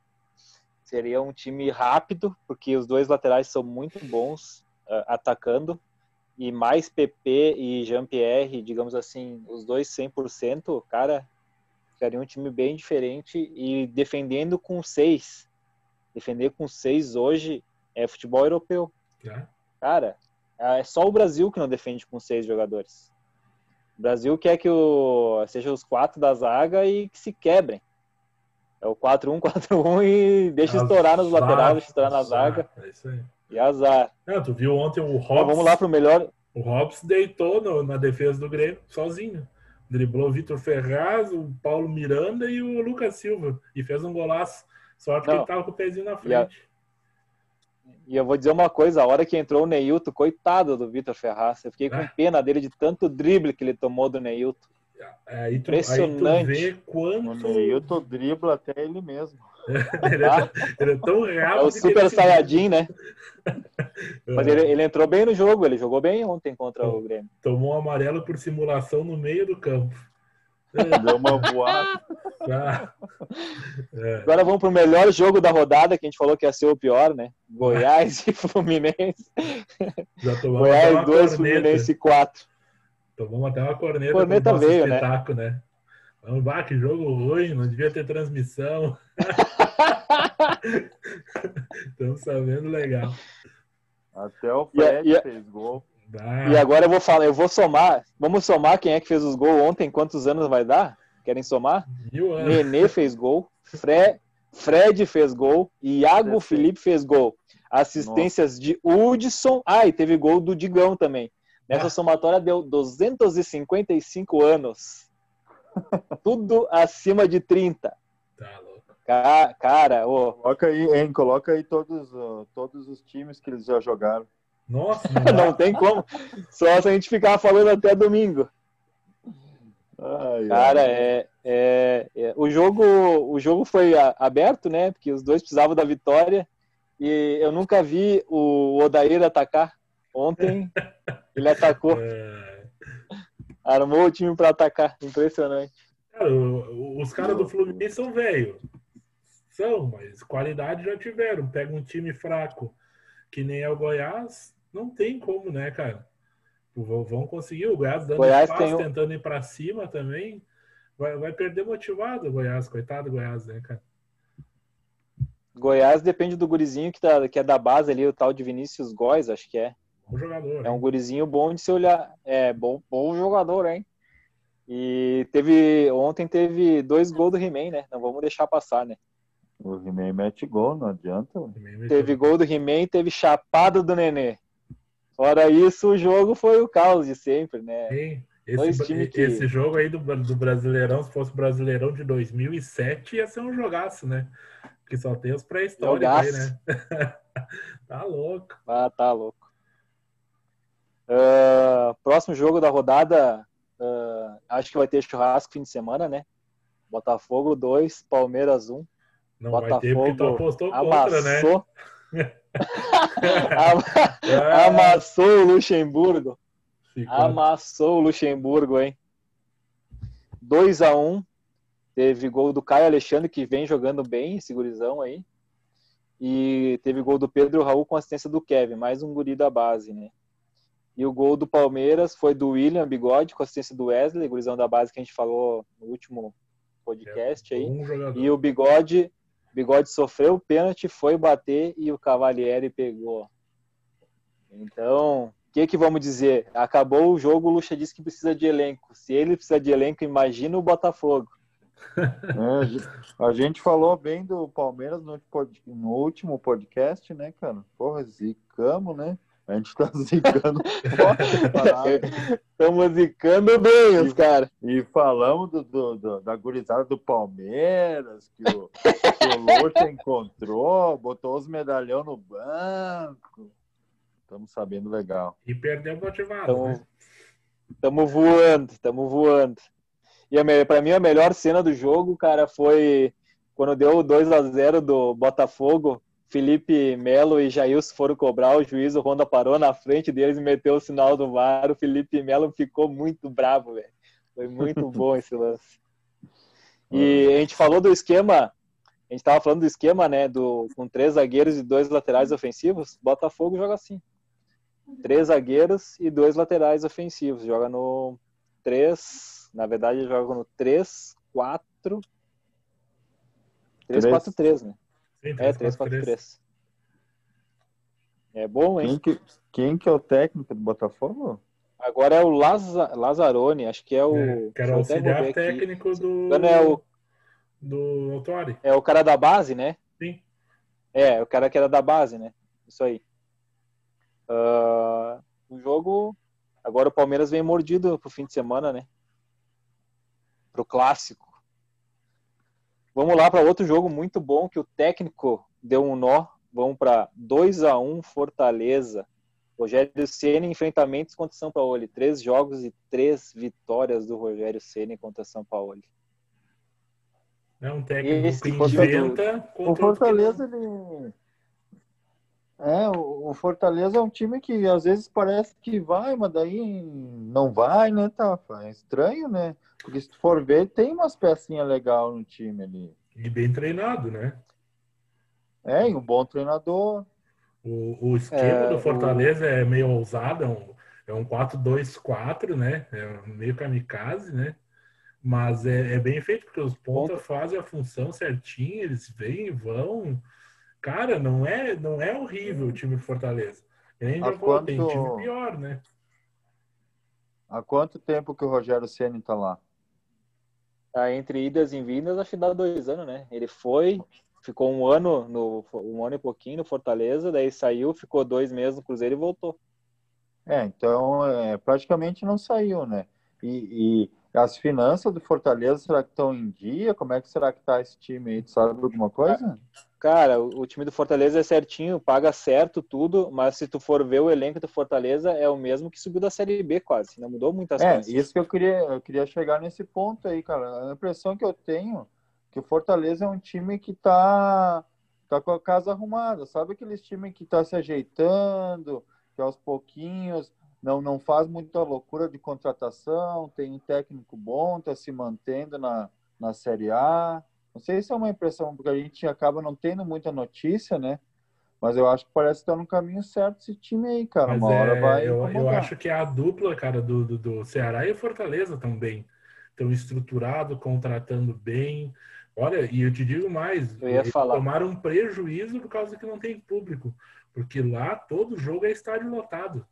Seria um time rápido, porque os dois laterais são muito bons eh, atacando, e mais PP e Jean-Pierre, digamos assim, os dois 100%, cara, ficaria um time bem diferente e defendendo com seis. Defender com seis hoje é futebol europeu. Tá? Cara, é só o Brasil que não defende com seis jogadores. O Brasil quer que o, seja os quatro da zaga e que se quebrem. É o 4-1, 4-1 e deixa estourar nos Azar, laterais, deixa estourar na azar, zaga É isso aí. e azar. Não, tu viu ontem o Então, Hobbs, vamos lá pro melhor. o Hobbs deitou no- na defesa do Grêmio, sozinho. Driblou o Vitor Ferraz, o Paulo Miranda e o Lucas Silva. E fez um golaço. Sorte que ele tava com o pezinho na E a- frente. E eu vou dizer uma coisa, a hora que entrou o Neilton, coitado do Vitor Ferraz, eu fiquei com Ah. pena dele de tanto drible que ele tomou do Neilton. Aí tu, aí tu Impressionante. vê O quanto Neilton dribla até ele mesmo. ele, é, ele é tão É rápido. o que Super ele- Saiyajin, né? Mas É, ele, ele entrou bem no jogo, ele jogou bem ontem contra o Grêmio. Tomou um amarelo por simulação no meio do campo. Deu uma voada. Tá? É, Agora vamos pro melhor jogo da rodada, que a gente falou que ia ser o pior, né? Goiás e Fluminense. Goiás uma 2, corneta. Fluminense 4. Tomamos até uma corneta, Corneta veio, né? né? Vamos, bah, que jogo ruim, não devia ter transmissão. Estamos sabendo legal. Até o Fred e fez gol. Bah, E agora eu vou falar, eu vou somar. Vamos somar quem é que fez os gols ontem, quantos anos vai dar? Querem somar? mil anos. Nenê fez gol, Fre- Fred fez gol, Iago Perfeito. Felipe fez gol. Assistências de Hudson. Ah, e teve gol do Digão também. Nessa Ah. somatória deu 255 anos. Tudo acima de 30. Tá louco. Ca- Cara, ô, Coloca aí, hein? Coloca aí todos, uh, todos os times que eles já jogaram. Nossa, não não tem como. Só se a gente ficar falando até domingo. Ai, Cara, ai. é, é- é- o jogo o jogo foi a- aberto, né? Porque os dois precisavam da vitória e eu nunca vi o Odair atacar. Ontem ele atacou, É, armou o time para atacar, impressionante. cara, os caras do Fluminense são velho. São, mas qualidade já tiveram. Pega um time fraco que nem é o Goiás, não tem como, né, cara? Vão conseguir. O Goiás dando Goiás espaço, um- tentando ir pra cima também. Vai, vai perder motivado o Goiás, coitado do Goiás, né, cara? Goiás depende do gurizinho que, tá, que é da base ali, o tal de Vinícius Góes, acho que é. Bom jogador. É um hein? gurizinho bom de se olhar. É, bom, bom jogador, hein? E teve. Ontem teve dois gols do He-Man, né? Não vamos deixar passar, né? O He-Man mete gol, não adianta. Teve gol do He-Man, teve chapado do Nenê. Fora isso, o jogo foi o caos de sempre, né? Dois Esse, que- esse jogo aí do, do Brasileirão, se fosse o Brasileirão de 2007, ia ser um jogaço, né? Porque só tem os pré-históricos aí, né? tá louco. Ah, tá louco. Ah, próximo jogo da rodada, Ah, acho que vai ter churrasco fim de semana, né? Botafogo 2, Palmeiras 1. Não vai ter porque Botafogo apostou contra, né? Amassou. Ama- Amassou o Luxemburgo. ficou- Amassou o Luxemburgo, hein? 2 a 1 Teve gol do Caio Alexandre, que vem jogando bem, esse gurizão aí. E teve gol do Pedro Raul com assistência do Kevin, mais um guri da base, né? E o gol do Palmeiras foi do William Bigode, com assistência do Wesley, gurizão da base que a gente falou no último podcast aí. um jogador. E o Bigode, Bigode sofreu o pênalti, foi bater e o Cavalieri pegou. Então, o que que vamos dizer? Acabou o jogo, o Lucha disse que precisa de elenco. Se ele precisa de elenco, imagina o Botafogo. É, a gente- falou bem do Palmeiras no, último podcast, né, cara? Porra, zicamos, né? A gente tá zicando. Estamos zicando bem os caras. E falamos do, do- do- da gurizada do Palmeiras, que o, que o Lucha encontrou, botou os medalhão no banco. Estamos sabendo legal. E perdeu motivado, Então, né? Estamos voando, estamos voando. E a me- pra mim a melhor cena do jogo, cara, foi quando deu o 2 a 0 do Botafogo. Felipe Melo e Jailson foram cobrar, o juiz, o Honda parou na frente deles e meteu o sinal do VAR. O Felipe Melo ficou muito bravo, velho. Foi muito bom esse lance. E a gente falou do esquema, a gente tava falando do esquema, né, do, com três zagueiros e dois laterais ofensivos. Botafogo joga assim. Três zagueiros e dois laterais ofensivos. Joga no 3, na verdade joga no 3, 4, 3, 4, 3, né? Sim, É, 3, 4, 3. É bom, hein? Quem que, quem que é o técnico do Botafogo? Agora é o Laza, Lazzaroni, acho que é o. É, que era até auxiliar aqui. técnico não me do, engano, É o, do Autori. é o cara da base, né? Sim. É, o cara que era da base, né? Isso aí. Ah, o jogo. Agora o Palmeiras vem mordido pro fim de semana, né? Pro clássico. Vamos lá para outro jogo muito bom que o técnico deu um nó. Vamos para 2 a 1 Fortaleza. Rogério Ceni enfrentamentos contra São Paulo. Três jogos e três vitórias do Rogério Ceni contra São Paulo. É um técnico Esse que inventa O Fortaleza, ele. É, o o Fortaleza é um time que às vezes parece que vai, mas daí não vai, né, Tafa? É estranho, né? Porque se tu for ver, tem umas pecinhas legais no time ali. E bem treinado, né? É, e um bom treinador. O, o esquema É, do Fortaleza é meio ousado, é um, é um 4-2-4, né? É meio kamikaze, né? Mas é, é bem feito, porque os pontas fazem a função certinha, eles vêm e vão. Cara, não é, não é horrível o time do Fortaleza. Nem Há falou, tem quanto- time pior, né? Há quanto tempo que o Rogério Ceni tá lá? Tá entre idas e vindas, acho que dá dois anos, né? Ele foi, ficou um ano, no, um ano e pouquinho no Fortaleza, daí saiu, ficou dois meses no Cruzeiro e voltou. É, então é, praticamente não saiu, né? E, e as finanças do Fortaleza, será que estão em dia? Como é que será que tá esse time aí? Tu sabe alguma coisa? Cara, o, o time do Fortaleza é certinho, paga certo tudo, mas se tu for ver o elenco do Fortaleza, é o mesmo que subiu da Série B quase, não mudou muitas É, coisas. isso que eu queria, eu queria chegar nesse ponto aí, cara. A impressão que eu tenho é que o Fortaleza é um time que tá, tá com a casa arrumada, sabe aqueles times que tá se ajeitando, que aos pouquinhos não, não faz muita loucura de contratação, tem um técnico bom, tá se mantendo na, na Série A. Não sei se é uma impressão, porque a gente acaba não tendo muita notícia, né? Mas eu acho que parece estar no caminho certo esse time aí, cara. Mas Uma hora é, vai. eu, eu acho que é a dupla, cara, do, do, do Ceará e o Fortaleza também. Estão estruturado, contratando bem. Olha, e eu te digo mais, eles falar. tomaram um prejuízo por causa que não tem público. Porque lá todo jogo é estádio lotado.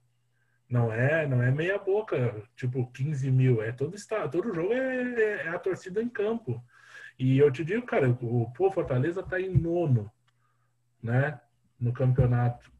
Não é, não é meia boca, tipo 15 mil. É todo estádio, todo jogo é, é a torcida em campo. E eu te digo, cara, o pô, Fortaleza tá em nono, né? No campeonato.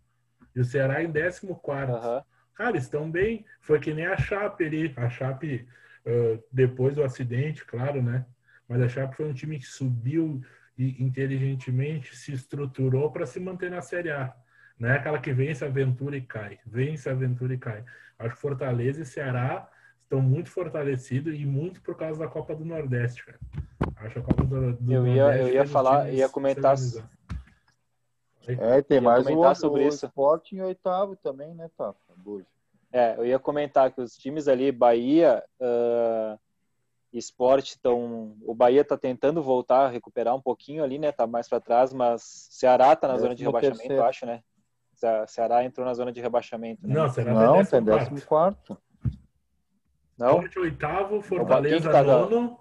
E o Ceará em décimo quarto. Aham. Cara, estão bem. Foi que nem a Chape ali. A Chape, ah, depois do acidente, claro, né? Mas a Chape foi um time que subiu e inteligentemente se estruturou para se manter na Série A. Não é aquela que vence a aventura e cai. Vence a aventura e cai. Acho que Fortaleza e Ceará estão muito fortalecidos e muito por causa da Copa do Nordeste, cara. Acho a Copa do, do Eu ia- Nordeste eu ia falar- ia comentar-. É, tem mais o, comentar o, sobre o isso. Sport em oitavo também, né, Tafa? É, eu ia comentar que os times ali, Bahia, uh, Esporte, estão. O Bahia tá tentando voltar, recuperar um pouquinho ali, né? Tá mais para trás, mas Ceará tá na zona de Décimo rebaixamento, terceiro. eu acho, né? Ce- Ceará entrou na zona de rebaixamento, né? Não, será Não, até tem décimo décimo quarto. quarto. Não? Sport oitavo, Fortaleza tá nono,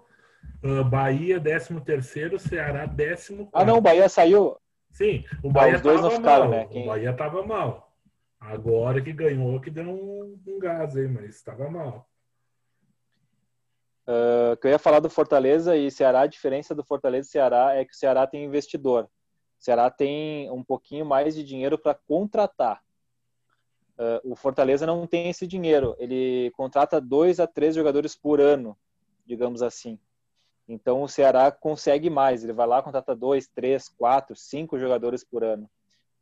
ah, Bahia décimo terceiro, Ceará décimo Ah, não, o. Bahia saiu. Sim, o Bahia os dois não ficaram, mal. né? Quem- O Bahia tava mal. Agora que ganhou, que deu um, um gás aí, mas tava mal. Uh, que eu ia falar do Fortaleza e Ceará, a diferença do Fortaleza e Ceará é que o Ceará tem investidor. O Ceará tem um pouquinho mais de dinheiro para contratar. Uh, o Fortaleza não tem esse dinheiro. Ele contrata dois a três jogadores por ano, digamos assim. Então o Ceará consegue mais. Ele vai lá contrata dois, três, quatro, cinco jogadores por ano.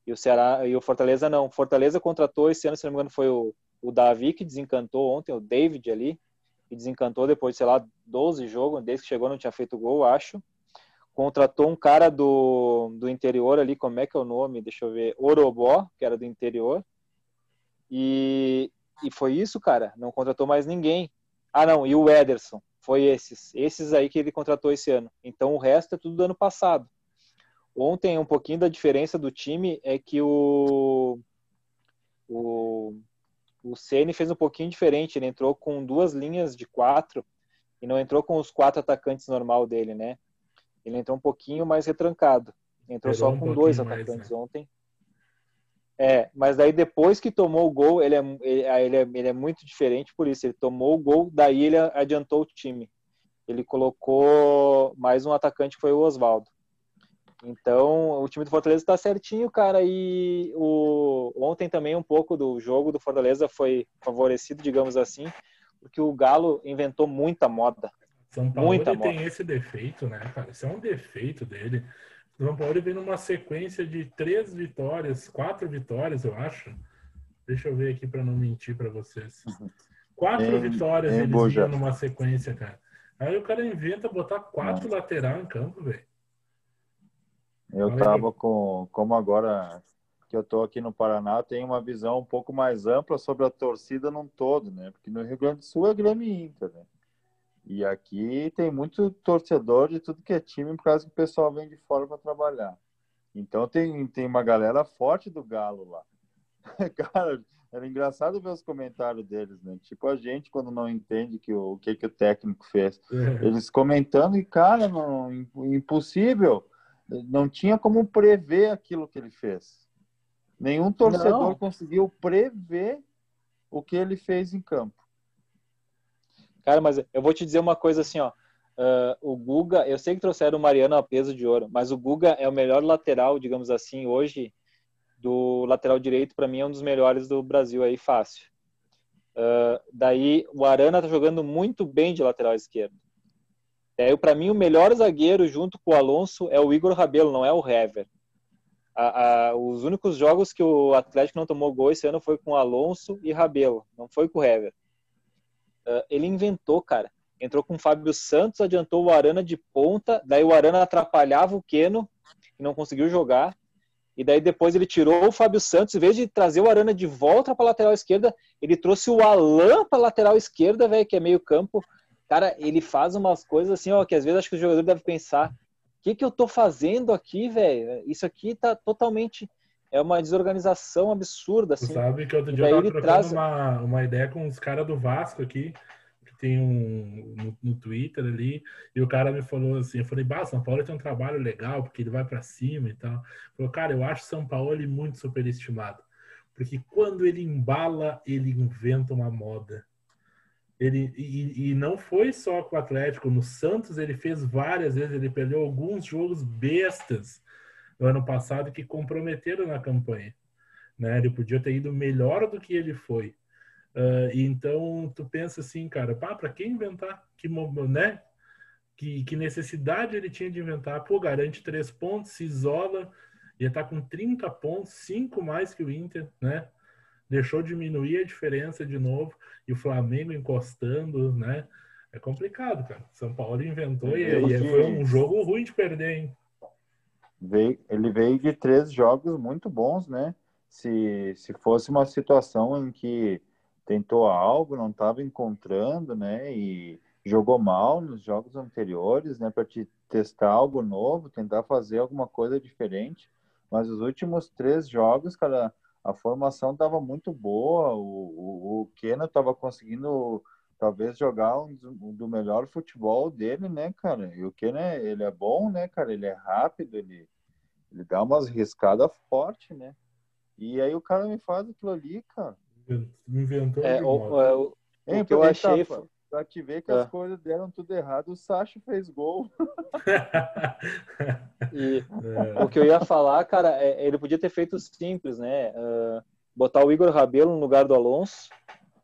E o Ceará e o Fortaleza não. Fortaleza contratou esse ano, se não me engano, foi o, o Davi que desencantou ontem, o David ali que desencantou depois de, sei lá, 12 jogos, desde que chegou não tinha feito gol, acho. Contratou um cara do, do interior ali, como é que é o nome? Deixa eu ver. Orobó, que era do interior. E, e foi isso, cara. Não contratou mais ninguém. Ah, não, e o Ederson. Foi esses. Esses aí que ele contratou esse ano. Então o resto é tudo do ano passado. Ontem, um pouquinho da diferença do time é que o, o o Ceni fez um pouquinho diferente. Ele entrou com duas linhas de quatro e não entrou com os quatro atacantes normal dele, né? Ele entrou um pouquinho mais retrancado. Entrou só um com dois pouquinho mais, atacantes né? ontem. É, mas daí depois que tomou o gol, ele é, ele, aí ele, é, ele é muito diferente por isso. Ele tomou o gol, daí ele adiantou o time. Ele colocou mais um atacante que foi o Oswaldo. Então, o time do Fortaleza está certinho, cara. E o... ontem também um pouco do jogo do Fortaleza foi favorecido, digamos assim, porque o Galo inventou muita moda. São Paulo Muita ele tem moda. esse defeito, né, cara? Isso é um defeito dele. O São Paulo vem numa sequência de três vitórias, quatro vitórias, eu acho. Deixa eu ver aqui para não mentir para vocês. Quatro Em- vitórias em eles vinham numa sequência, cara. Aí o cara inventa botar quatro lateral em campo, velho. Eu Olha tava com, como agora que eu tô aqui no Paraná, tenho uma visão um pouco mais ampla sobre a torcida num todo, né? Porque no Rio Grande do Sul é Grêmio Inter, né? E aqui tem muito torcedor de tudo que é time, por causa que o pessoal vem de fora para trabalhar. Então tem, tem uma galera forte do Galo lá. Cara, era engraçado ver os comentários deles, né? Tipo a gente quando não entende que o, o que, que o técnico fez. Eles comentando e, cara, não, im- impossível. Não tinha como prever aquilo que ele fez. Nenhum torcedor Não. conseguiu prever o que ele fez em campo. Cara, mas eu vou te dizer uma coisa assim, ó. Ah, o Guga, eu sei que trouxeram o Mariano a peso de ouro, mas o Guga é o melhor lateral, digamos assim, hoje, do lateral direito, para mim é um dos melhores do Brasil aí, fácil. Ah, daí o Arana tá jogando muito bem de lateral esquerdo. Daí, para mim, o melhor zagueiro junto com o Alonso é o Igor Rabelo, não é o Hever. A- a- os únicos jogos que o Atlético não tomou gol esse ano foi com o Alonso e Rabelo, não foi com o Hever. Ah, ele inventou, cara. Entrou com o Fábio Santos, adiantou o Arana de ponta, daí o Arana atrapalhava o Keno e não conseguiu jogar. E daí depois ele tirou o Fábio Santos, em vez de trazer o Arana de volta para lateral esquerda, ele trouxe o Alan para lateral esquerda, velho, que é meio campo. Cara, ele faz umas coisas assim, ó, que às vezes acho que o jogador deve pensar: o que, que eu tô fazendo aqui, velho? Isso aqui tá totalmente. É uma desorganização absurda, Tu assim. sabe que outro dia eu tava trocando traz- uma, uma ideia com os caras do Vasco aqui, que tem um no, no Twitter ali, e o cara me falou assim, eu falei, bah, São Paulo tem um trabalho legal, porque ele vai pra cima e tal. Falou, cara, eu acho São Paulo ele muito superestimado. Porque quando ele embala, ele inventa uma moda. Ele, e, e não foi só com o Atlético, no Santos ele fez várias vezes, ele perdeu alguns jogos bestas no ano passado que comprometeram na campanha né? Ele podia ter ido melhor do que ele foi. E então tu pensa assim, cara, pá, para quem inventar? Que, né? Que, que necessidade ele tinha de inventar? Pô, garante três pontos, se isola, ia estar com 30 pontos, cinco mais que o Inter, né? deixou diminuir a diferença de novo e o Flamengo encostando, né? É complicado, cara. São Paulo inventou e, Ele e que- foi um jogo ruim de perder, hein? Veio, ele veio de três jogos muito bons, né? Se, se fosse uma situação em que tentou algo, não estava encontrando, né? E jogou mal nos jogos anteriores, né? Para te testar algo novo, tentar fazer alguma coisa diferente. Mas os últimos três jogos, cara, a formação estava muito boa. O, o, o Keno estava conseguindo talvez jogar um do, um do melhor futebol dele, né, cara? E o Keno, é- ele é bom, né, cara? Ele é rápido, ele, ele dá umas riscadas fortes, né? E aí o cara me faz aquilo ali, cara. Inventou É, de o, é, o- Hein, o que eu achei foi- Pra te ver que É. as coisas deram tudo errado, o Sacha fez gol. e É, o que eu ia falar, cara, é, ele podia ter feito simples, né? Ah, botar o Igor Rabelo no lugar do Alonso,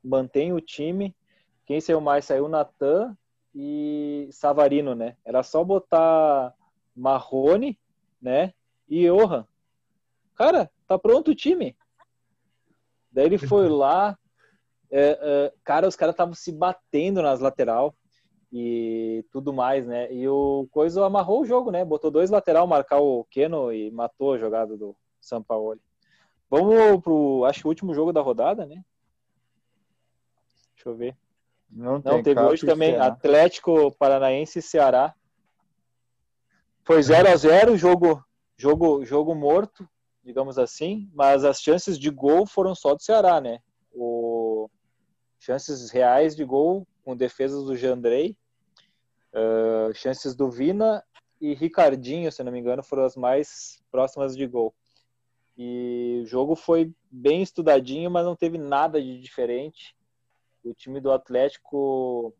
mantém o time. Quem saiu mais saiu Natan e Savarino, né? Era só botar Marrone, né? E Johan. Cara, tá pronto o time. Daí ele foi lá. é, é, cara, os caras estavam se batendo nas lateral e tudo mais, né? E o Coisa amarrou o jogo, né? Botou dois lateral marcar o Keno e matou a jogada do Sampaoli. Vamos pro, acho que o último jogo da rodada, né? Deixa eu ver. Não, Não, teve hoje também Ceará. Atlético Paranaense e Ceará. Foi 0 a 0 jogo, jogo, jogo morto, digamos assim, mas as chances de gol foram só do Ceará, né? O, chances reais de gol com defesas do Jandrei, ah, chances do Vina e Ricardinho, se não me engano, foram as mais próximas de gol. E o jogo foi bem estudadinho, mas não teve nada de diferente. O time do Atlético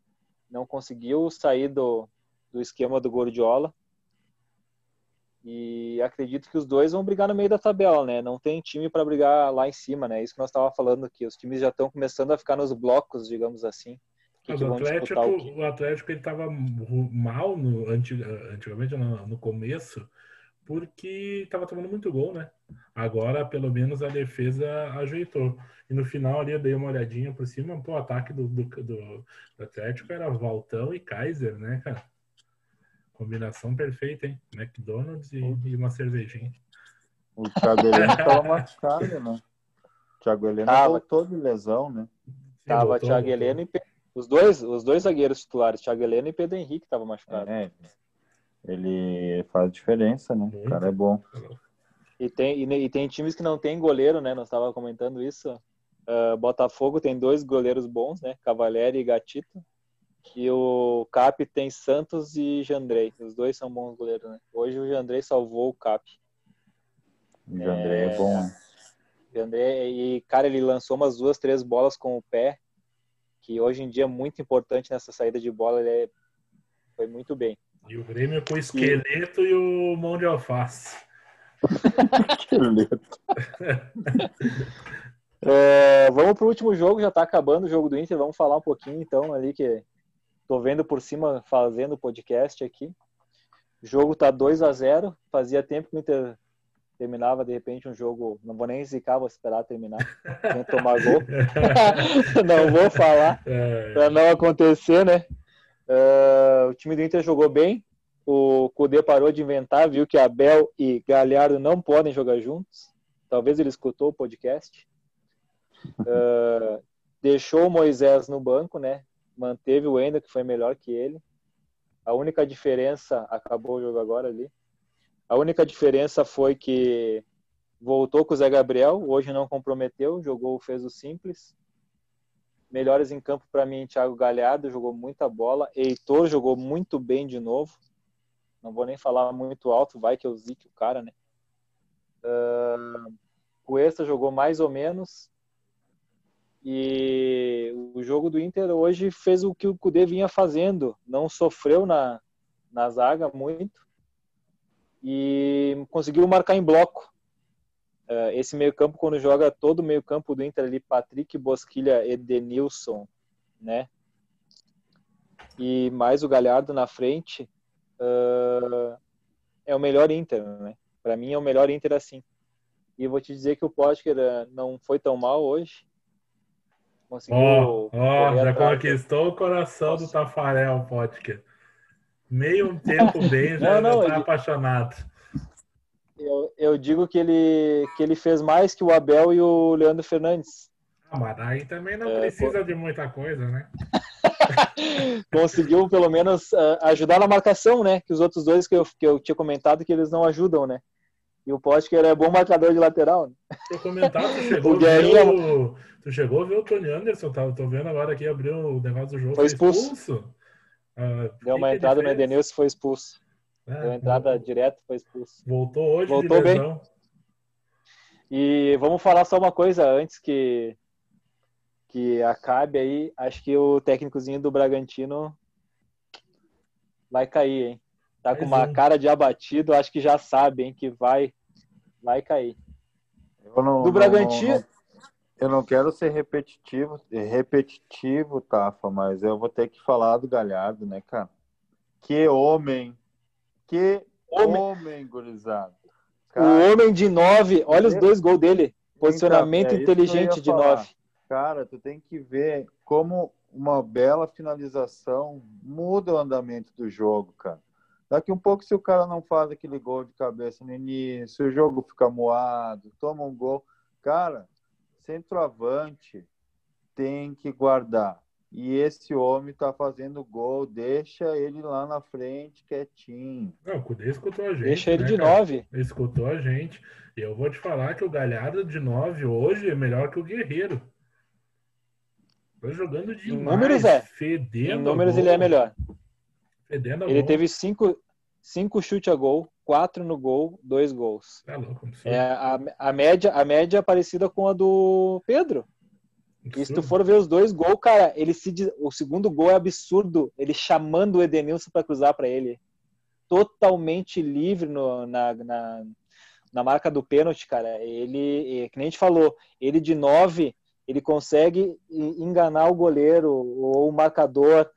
não conseguiu sair do, do esquema do Gordiola. E acredito que os dois vão brigar no meio da tabela, né? Não tem time para brigar lá em cima, né? Isso que nós estávamos falando aqui. Os times já estão começando a ficar nos blocos, digamos assim. Que Mas que o Atlético, o o Atlético ele estava mal no, anti- antigamente, no, no começo, porque estava tomando muito gol, né? Agora, pelo menos, a defesa ajeitou. E no final ali eu dei uma olhadinha por cima, pô, o ataque do, do, do- do Atlético era Valtão e Kaiser, né, cara? Combinação perfeita, hein? McDonald's e, e uma cervejinha. O Thiago Heleno estava machucado, né? O Thiago Heleno Tava. voltou de lesão, né? Sim, Tava voltou, Thiago voltou. Heleno e os dois, os dois zagueiros titulares, Thiago Heleno e Pedro Henrique, estavam machucados. É, ele faz diferença, né? O cara é bom. E tem, e, e tem times que não tem goleiro, né? Nós estava comentando isso. Ah, Botafogo tem dois goleiros bons, né? Cavalieri e Gatito. E o Cap tem Santos e Jandrei. Os dois são bons goleiros, né? Hoje o Jandrei salvou o Cap. O André é, É. bom. Jandrei, e, cara, ele lançou umas duas, três bolas com o pé, que hoje em dia é muito importante nessa saída de bola. Ele é- foi muito bem. E o Grêmio com o esqueleto e o mão de alface. Que letra. É, vamos pro último jogo, já tá acabando o jogo do Inter, vamos falar um pouquinho então ali que tô vendo por cima fazendo o podcast aqui. O jogo tá 2 a 0 fazia tempo que o Inter terminava de repente um jogo, não vou nem zicar, vou esperar terminar, sem tomar gol. não vou falar É, para não acontecer, né? É, o time do Inter jogou bem, o Cudê parou de inventar, viu que Abel e Galhardo não podem jogar juntos. Talvez ele escutou o podcast. É, deixou o Moisés no banco, né? Manteve o Ender, que foi melhor que ele. A única diferença, acabou o jogo agora ali. A única diferença foi que voltou com o Zé Gabriel, hoje não comprometeu, jogou, fez o simples. Melhores em campo para mim, Thiago Galhardo jogou muita bola, Heitor jogou muito bem de novo. Não vou nem falar muito alto, vai que eu zique o cara, né? Uh, Cuesta jogou mais ou menos. E o jogo do Inter hoje fez o que o Cudê vinha fazendo, não sofreu na, na zaga muito e conseguiu marcar em bloco. Uh, esse meio-campo, quando joga todo o meio-campo do Inter ali, Patrick, Bosquilha, Edenilson, né? E mais o Galhardo na frente, uh, é o melhor Inter, né? Para mim é o melhor Inter assim. E vou te dizer que o Potker eh, não foi tão mal hoje. Conseguiu. Ó, ó, correr já conquistou o coração do Tafarel, Potker. Meio tempo bem, já, Não, não, já tá ele- apaixonado. Eu, eu digo que ele, que ele fez mais que o Abel e o Leandro Fernandes. Ah, mas aí também não É, precisa de muita coisa, né? Conseguiu, pelo menos, ah, ajudar na marcação, né? Que os outros dois que eu, que eu tinha comentado que eles não ajudam, né? E o Potker é bom marcador de lateral. Né? Eu comentar, tu chegou, O a ver Guerrinha- o, tu chegou a ver o Tony Anderson, tá, tô vendo agora aqui, abriu o negócio do jogo. Foi expulso. Ah, Deu uma entrada no? Edenilson e foi expulso. É, Deu entrada direta e foi expulso. Voltou hoje Voltou de bem. lesão. E vamos falar só uma coisa antes que, que acabe aí. Acho que o técnicozinho do Bragantino vai cair, hein? Tá com uma um. cara de abatido, acho que já sabe, hein, que vai, vai cair. Eu não, Do não- Bragantino- não- eu não quero ser repetitivo, repetitivo, Tafa, mas eu vou ter que falar do Galhardo, né, cara? Que homem! Que Homem. homem, gurizada! o homem de nove, olha os dois gols dele. Posicionamento Então, é inteligente de falar. nove. Cara, tu tem que ver como uma bela finalização muda o andamento do jogo, cara. Daqui um pouco, se o cara não faz aquele gol de cabeça no início, o jogo fica moado, toma um gol. Cara, centroavante tem que guardar. E esse homem tá fazendo gol, deixa ele lá na frente quietinho. Não, o Cudê escutou a gente. Deixa ele né, de cara? nove. Escutou a gente. E eu vou te falar que o Galhardo de 9 hoje é melhor que o Guerreiro. Tá jogando demais. números, é. Fedendo Em números gol. ele é melhor. Fedendo a Ele gol. teve cinco, cinco chutes a gol, quatro no gol, dois gols. Tá louco. É, a, a, média, a média é parecida com a do Pedro. E se tu for ver os dois gols, cara, ele se diz- o segundo gol é absurdo. Ele chamando o Edenilson para cruzar para ele. Totalmente livre no- na, na, na marca do pênalti, cara. Ele, que nem a gente falou, ele de nove, ele consegue enganar o goleiro ou o marcador.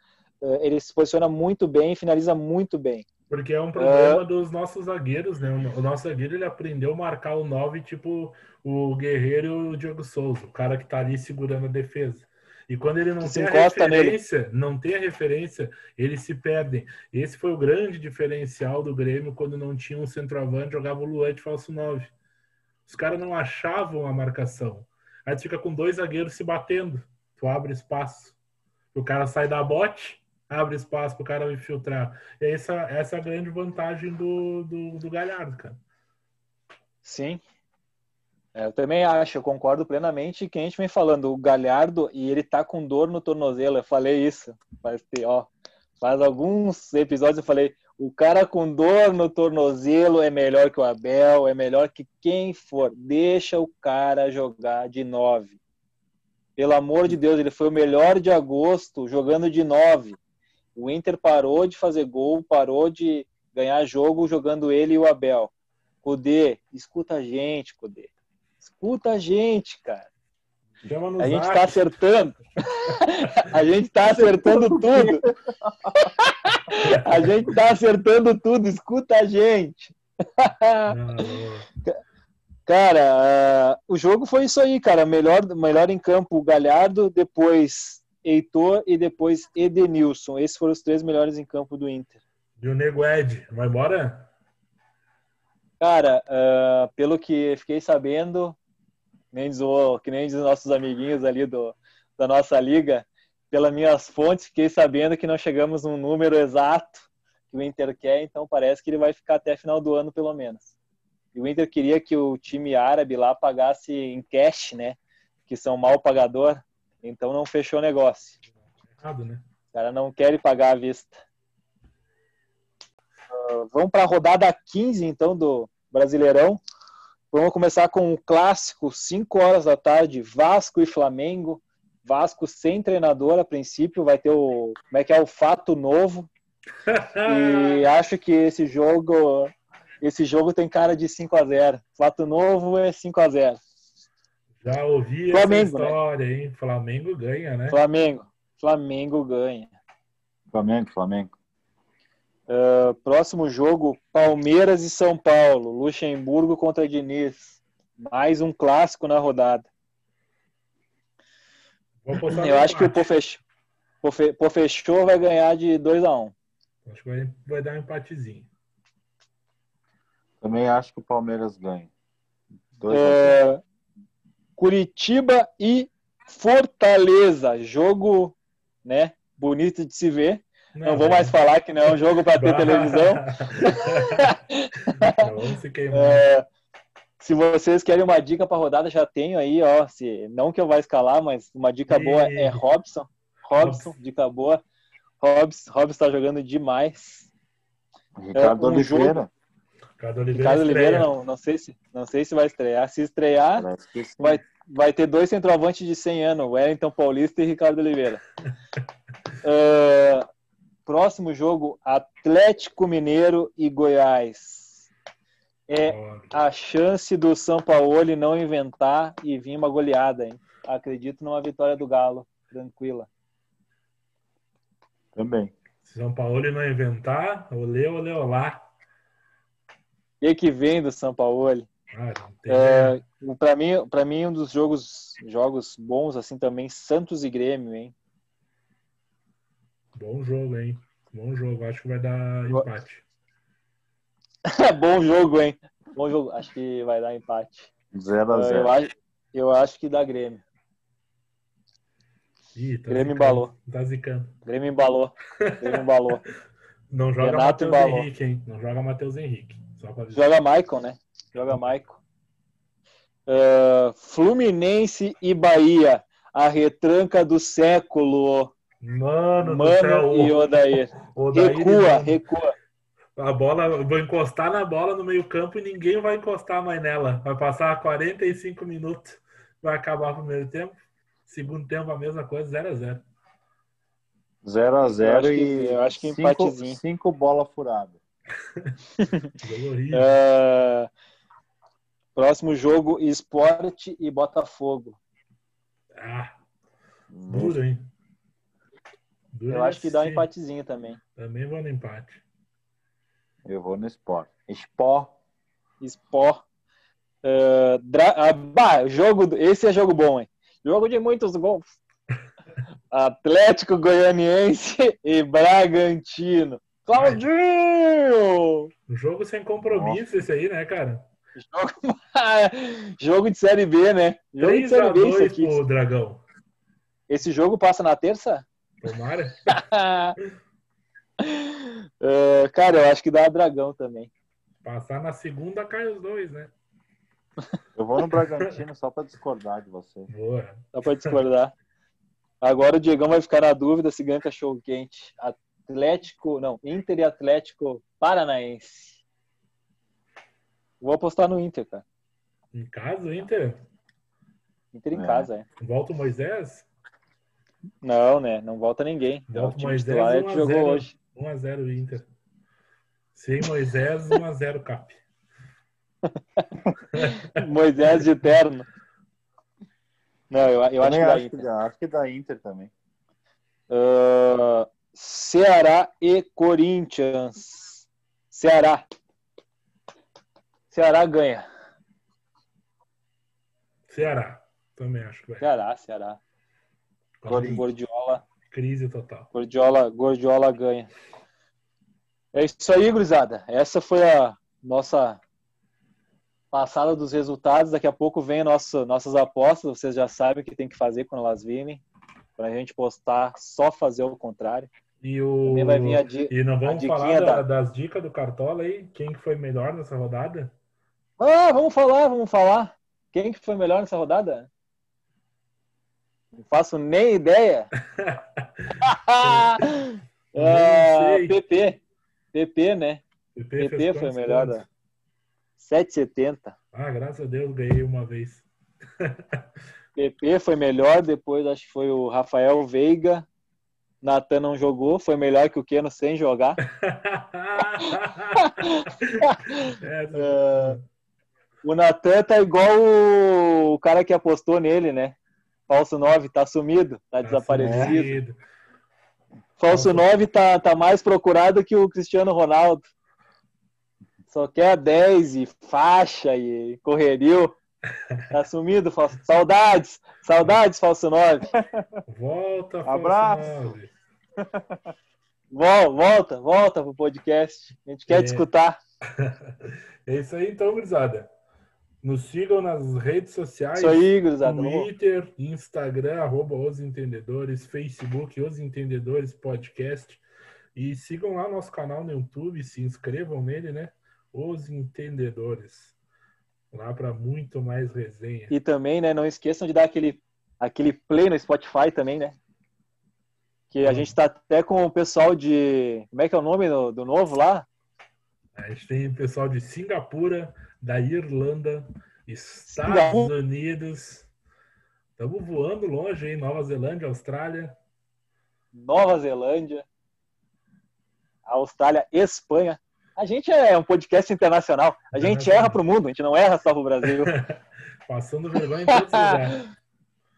Eh, Ele se posiciona muito bem, finaliza muito bem. Porque é um problema dos nossos zagueiros, né? O nosso zagueiro ele aprendeu a marcar o 9, tipo o Guerreiro e o Diogo Souza, o cara que tá ali segurando a defesa. E quando ele não Que tem a encosta nele. referência, não tem a referência, eles se perdem. Esse foi o grande diferencial do Grêmio quando não tinha um centroavante, jogava o Luan de falso 9. Os caras não achavam a marcação. Aí tu fica com dois zagueiros se batendo. Tu abre espaço. O cara sai da bote, abre espaço pro cara infiltrar. E essa, essa é a grande vantagem do, do, do Galhardo, cara. Sim. É, eu também acho, eu concordo plenamente que a gente vem falando, o Galhardo, e ele tá com dor no tornozelo, eu falei isso, faz, ó, faz alguns episódios eu falei, o cara com dor no tornozelo é melhor que o Abel, é melhor que quem for, deixa o cara jogar de nove. Pelo amor de Deus, ele foi o melhor de agosto jogando de nove. O Inter parou de fazer gol, parou de ganhar jogo jogando ele e o Abel. Cudê, escuta a gente, Cudê. Escuta a gente, cara. A gente zap. tá acertando. A gente tá acertando tudo. A gente tá acertando tudo. Escuta a gente. Cara, ah, o jogo foi isso aí, cara. Melhor, melhor em campo, Galhardo, depois Heitor e depois Edenilson. Esses foram os três melhores em campo do Inter. E o Nego Ed, vai embora? Cara, ah, pelo que fiquei sabendo, nem diz que nem diz os nossos amiguinhos ali do, da nossa liga, pelas minhas fontes, fiquei sabendo que não chegamos num número exato que o Inter quer, então parece que ele vai ficar até final do ano, pelo menos. E o Inter queria que o time árabe lá pagasse em cash, né? Que são mal pagador, então não fechou o negócio. Errado, né? Os caras não querem pagar à vista. Ah, vamos para a rodada 15, então, do Brasileirão. Vamos começar com um clássico, 5 horas da tarde, Vasco e Flamengo. Vasco sem treinador a princípio, vai ter o. Como é que é? O fato novo. E acho que esse jogo. Esse jogo tem cara de 5 a 0 Fato novo é 5 a 0 já ouvi Flamengo, essa história, né? hein? Flamengo ganha, né? Flamengo. Flamengo ganha. Flamengo, Flamengo. Uh, próximo jogo, Palmeiras e São Paulo. Luxemburgo contra Diniz. Mais um clássico na rodada. Eu acho que o Pofechou vai ganhar de 2x1. Um. Acho que vai, dar um empatezinho. Também acho que o Palmeiras ganha. 2x1. Curitiba e Fortaleza. Jogo, né? Bonito de se ver. Não, vou mais falar que não é um jogo para ter televisão. Não. É, se vocês querem uma dica para rodada, já tenho aí, ó. Se, não que eu vá escalar, mas uma dica boa é Robson. Robson, dica boa. Robson, Robson tá jogando demais. Ricardo é, um Oliveira. Ricardo Oliveira, Ricardo Oliveira não, não sei se não sei se vai estrear. Se estrear, vai, vai ter dois centroavantes de 100 anos, Wellington Paulista e Ricardo Oliveira. Ah, próximo jogo, Atlético Mineiro e Goiás. É a chance do São Paulo não inventar e vir uma goleada, hein? Acredito numa vitória do Galo, tranquila. Também. Se São Paulo não inventar, olê, olê, olá. E que vem do São Paulo? Ah, tem É, para mim, para mim um dos jogos jogos bons assim também Santos e Grêmio, hein? Bom jogo, hein? Bom jogo. Acho que vai dar empate. Bom jogo, hein? Bom jogo. Acho que vai dar empate. 0 a Eu 0 acho, eu acho que dá Grêmio. Ih, tá Grêmio zicando. embalou. Tá zicando. Grêmio embalou. Grêmio embalou. Não joga Renato Matheus embalou. Henrique, hein? Não joga Matheus Henrique. Avisar. Joga Maicon, né? Joga Maicon. Ah, Fluminense e Bahia. A retranca do século. Mano, do céu. Mano e Odair. o Odair, Recua, mano, recua. A bola, eu vou encostar na bola no meio-campo e ninguém vai encostar mais nela. Vai passar 45 minutos. Vai acabar o primeiro tempo. Segundo tempo, a mesma coisa, 0x0. 0 a 0 Eu acho que- e eu acho que empatezinho. cinco bola furada. Ah, próximo jogo, Esporte e Botafogo. Ah, duro, hein? Duro Eu acho que dá um empatezinho também. Também vou no empate. Eu vou no Sport. Sport. Sport. Ah, dra- ah, bah, jogo, do- esse é jogo bom, hein? Jogo de muitos gols. Atlético Goianiense e Bragantino. Claudinho! Um jogo sem compromisso esse aí, né, cara? Jogo, jogo de Série B, né? Jogo de Série B isso 3x2 aqui. pro Dragão. Esse jogo passa na terça? Tomara. Ah, cara, eu acho que dá dragão também. Passar na segunda cai os dois, né? Eu vou no Bragantino só para discordar de você. Boa. Dá pra discordar. Agora o Diegão vai ficar na dúvida se ganha cachorro quente. Atlético, não, Inter e Atlético Paranaense. Vou apostar no Inter, cara. Em casa, Inter. Inter em É. casa, é. Volta o Moisés. Não, né? Não volta ninguém. É o Volta o Moisés titular é que 1 a jogou 0. hoje. 1x0 Inter. Sem Moisés, 1x0 Cap. Moisés de terno. Não, eu, eu acho que dá acho que Inter. dá, acho que dá Inter também. Ah, Ceará e Corinthians. Ceará. Ceará ganha. Ceará. Também acho que vai. Ceará, Ceará. Gordiola, Crise total. Gordiola, Gordiola ganha. É isso aí, gurizada. Essa foi a nossa passada dos resultados. Daqui a pouco vem nosso, nossas apostas. Vocês já sabem o que tem que fazer quando elas virem. Pra gente postar, só fazer o contrário. E o. Também vai vir a di- E não vamos falar da- da- das dicas do Cartola aí? Quem que foi melhor nessa rodada? Ah, vamos falar, vamos falar. Quem que foi melhor nessa rodada? Não faço nem ideia. sei. PP. PP, né? PP, PP foi melhor. pontos? Da... 7,70. Ah, graças a Deus, ganhei uma vez. PP foi melhor, depois acho que foi o Rafael Veiga. Natan não jogou, foi melhor que o Keno sem jogar. é, tá é o Natan tá igual o... o cara que apostou nele, né? Falso 9, tá sumido, tá, tá desaparecido. Sumido. Falso tá 9 tá, tá mais procurado que o Cristiano Ronaldo. Só quer 10 e faixa e correrio. Tá sumido, falso... saudades, saudades, falso 9. Volta, falso Abraço. 9. Volta, volta pro podcast. A gente quer É. te escutar. É isso aí então, gurizada. Nos sigam nas redes sociais. Isso aí, gurizada. Twitter, Instagram, arroba Os Entendedores, Facebook, Os Entendedores Podcast. E sigam lá nosso canal no YouTube, se inscrevam nele, né? Os Entendedores. Lá para muito mais resenha. E também, né, não esqueçam de dar aquele, aquele play no Spotify também, né? Que a gente tá até com o pessoal de. Como é que é o nome do, do novo lá? A gente tem pessoal de Singapura, da Irlanda, Estados Singapura. Unidos. Estamos voando longe, hein? Nova Zelândia, Austrália. Nova Zelândia, Austrália, Espanha. A gente é um podcast internacional. A gente erra pro mundo, a gente não erra só pro Brasil. Passando vergonha em todos os lugares.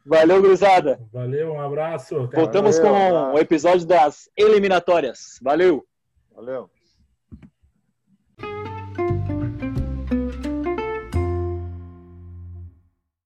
Valeu, gurizada. Valeu, um abraço. Voltamos Valeu, com o episódio das eliminatórias. Valeu. Valeu.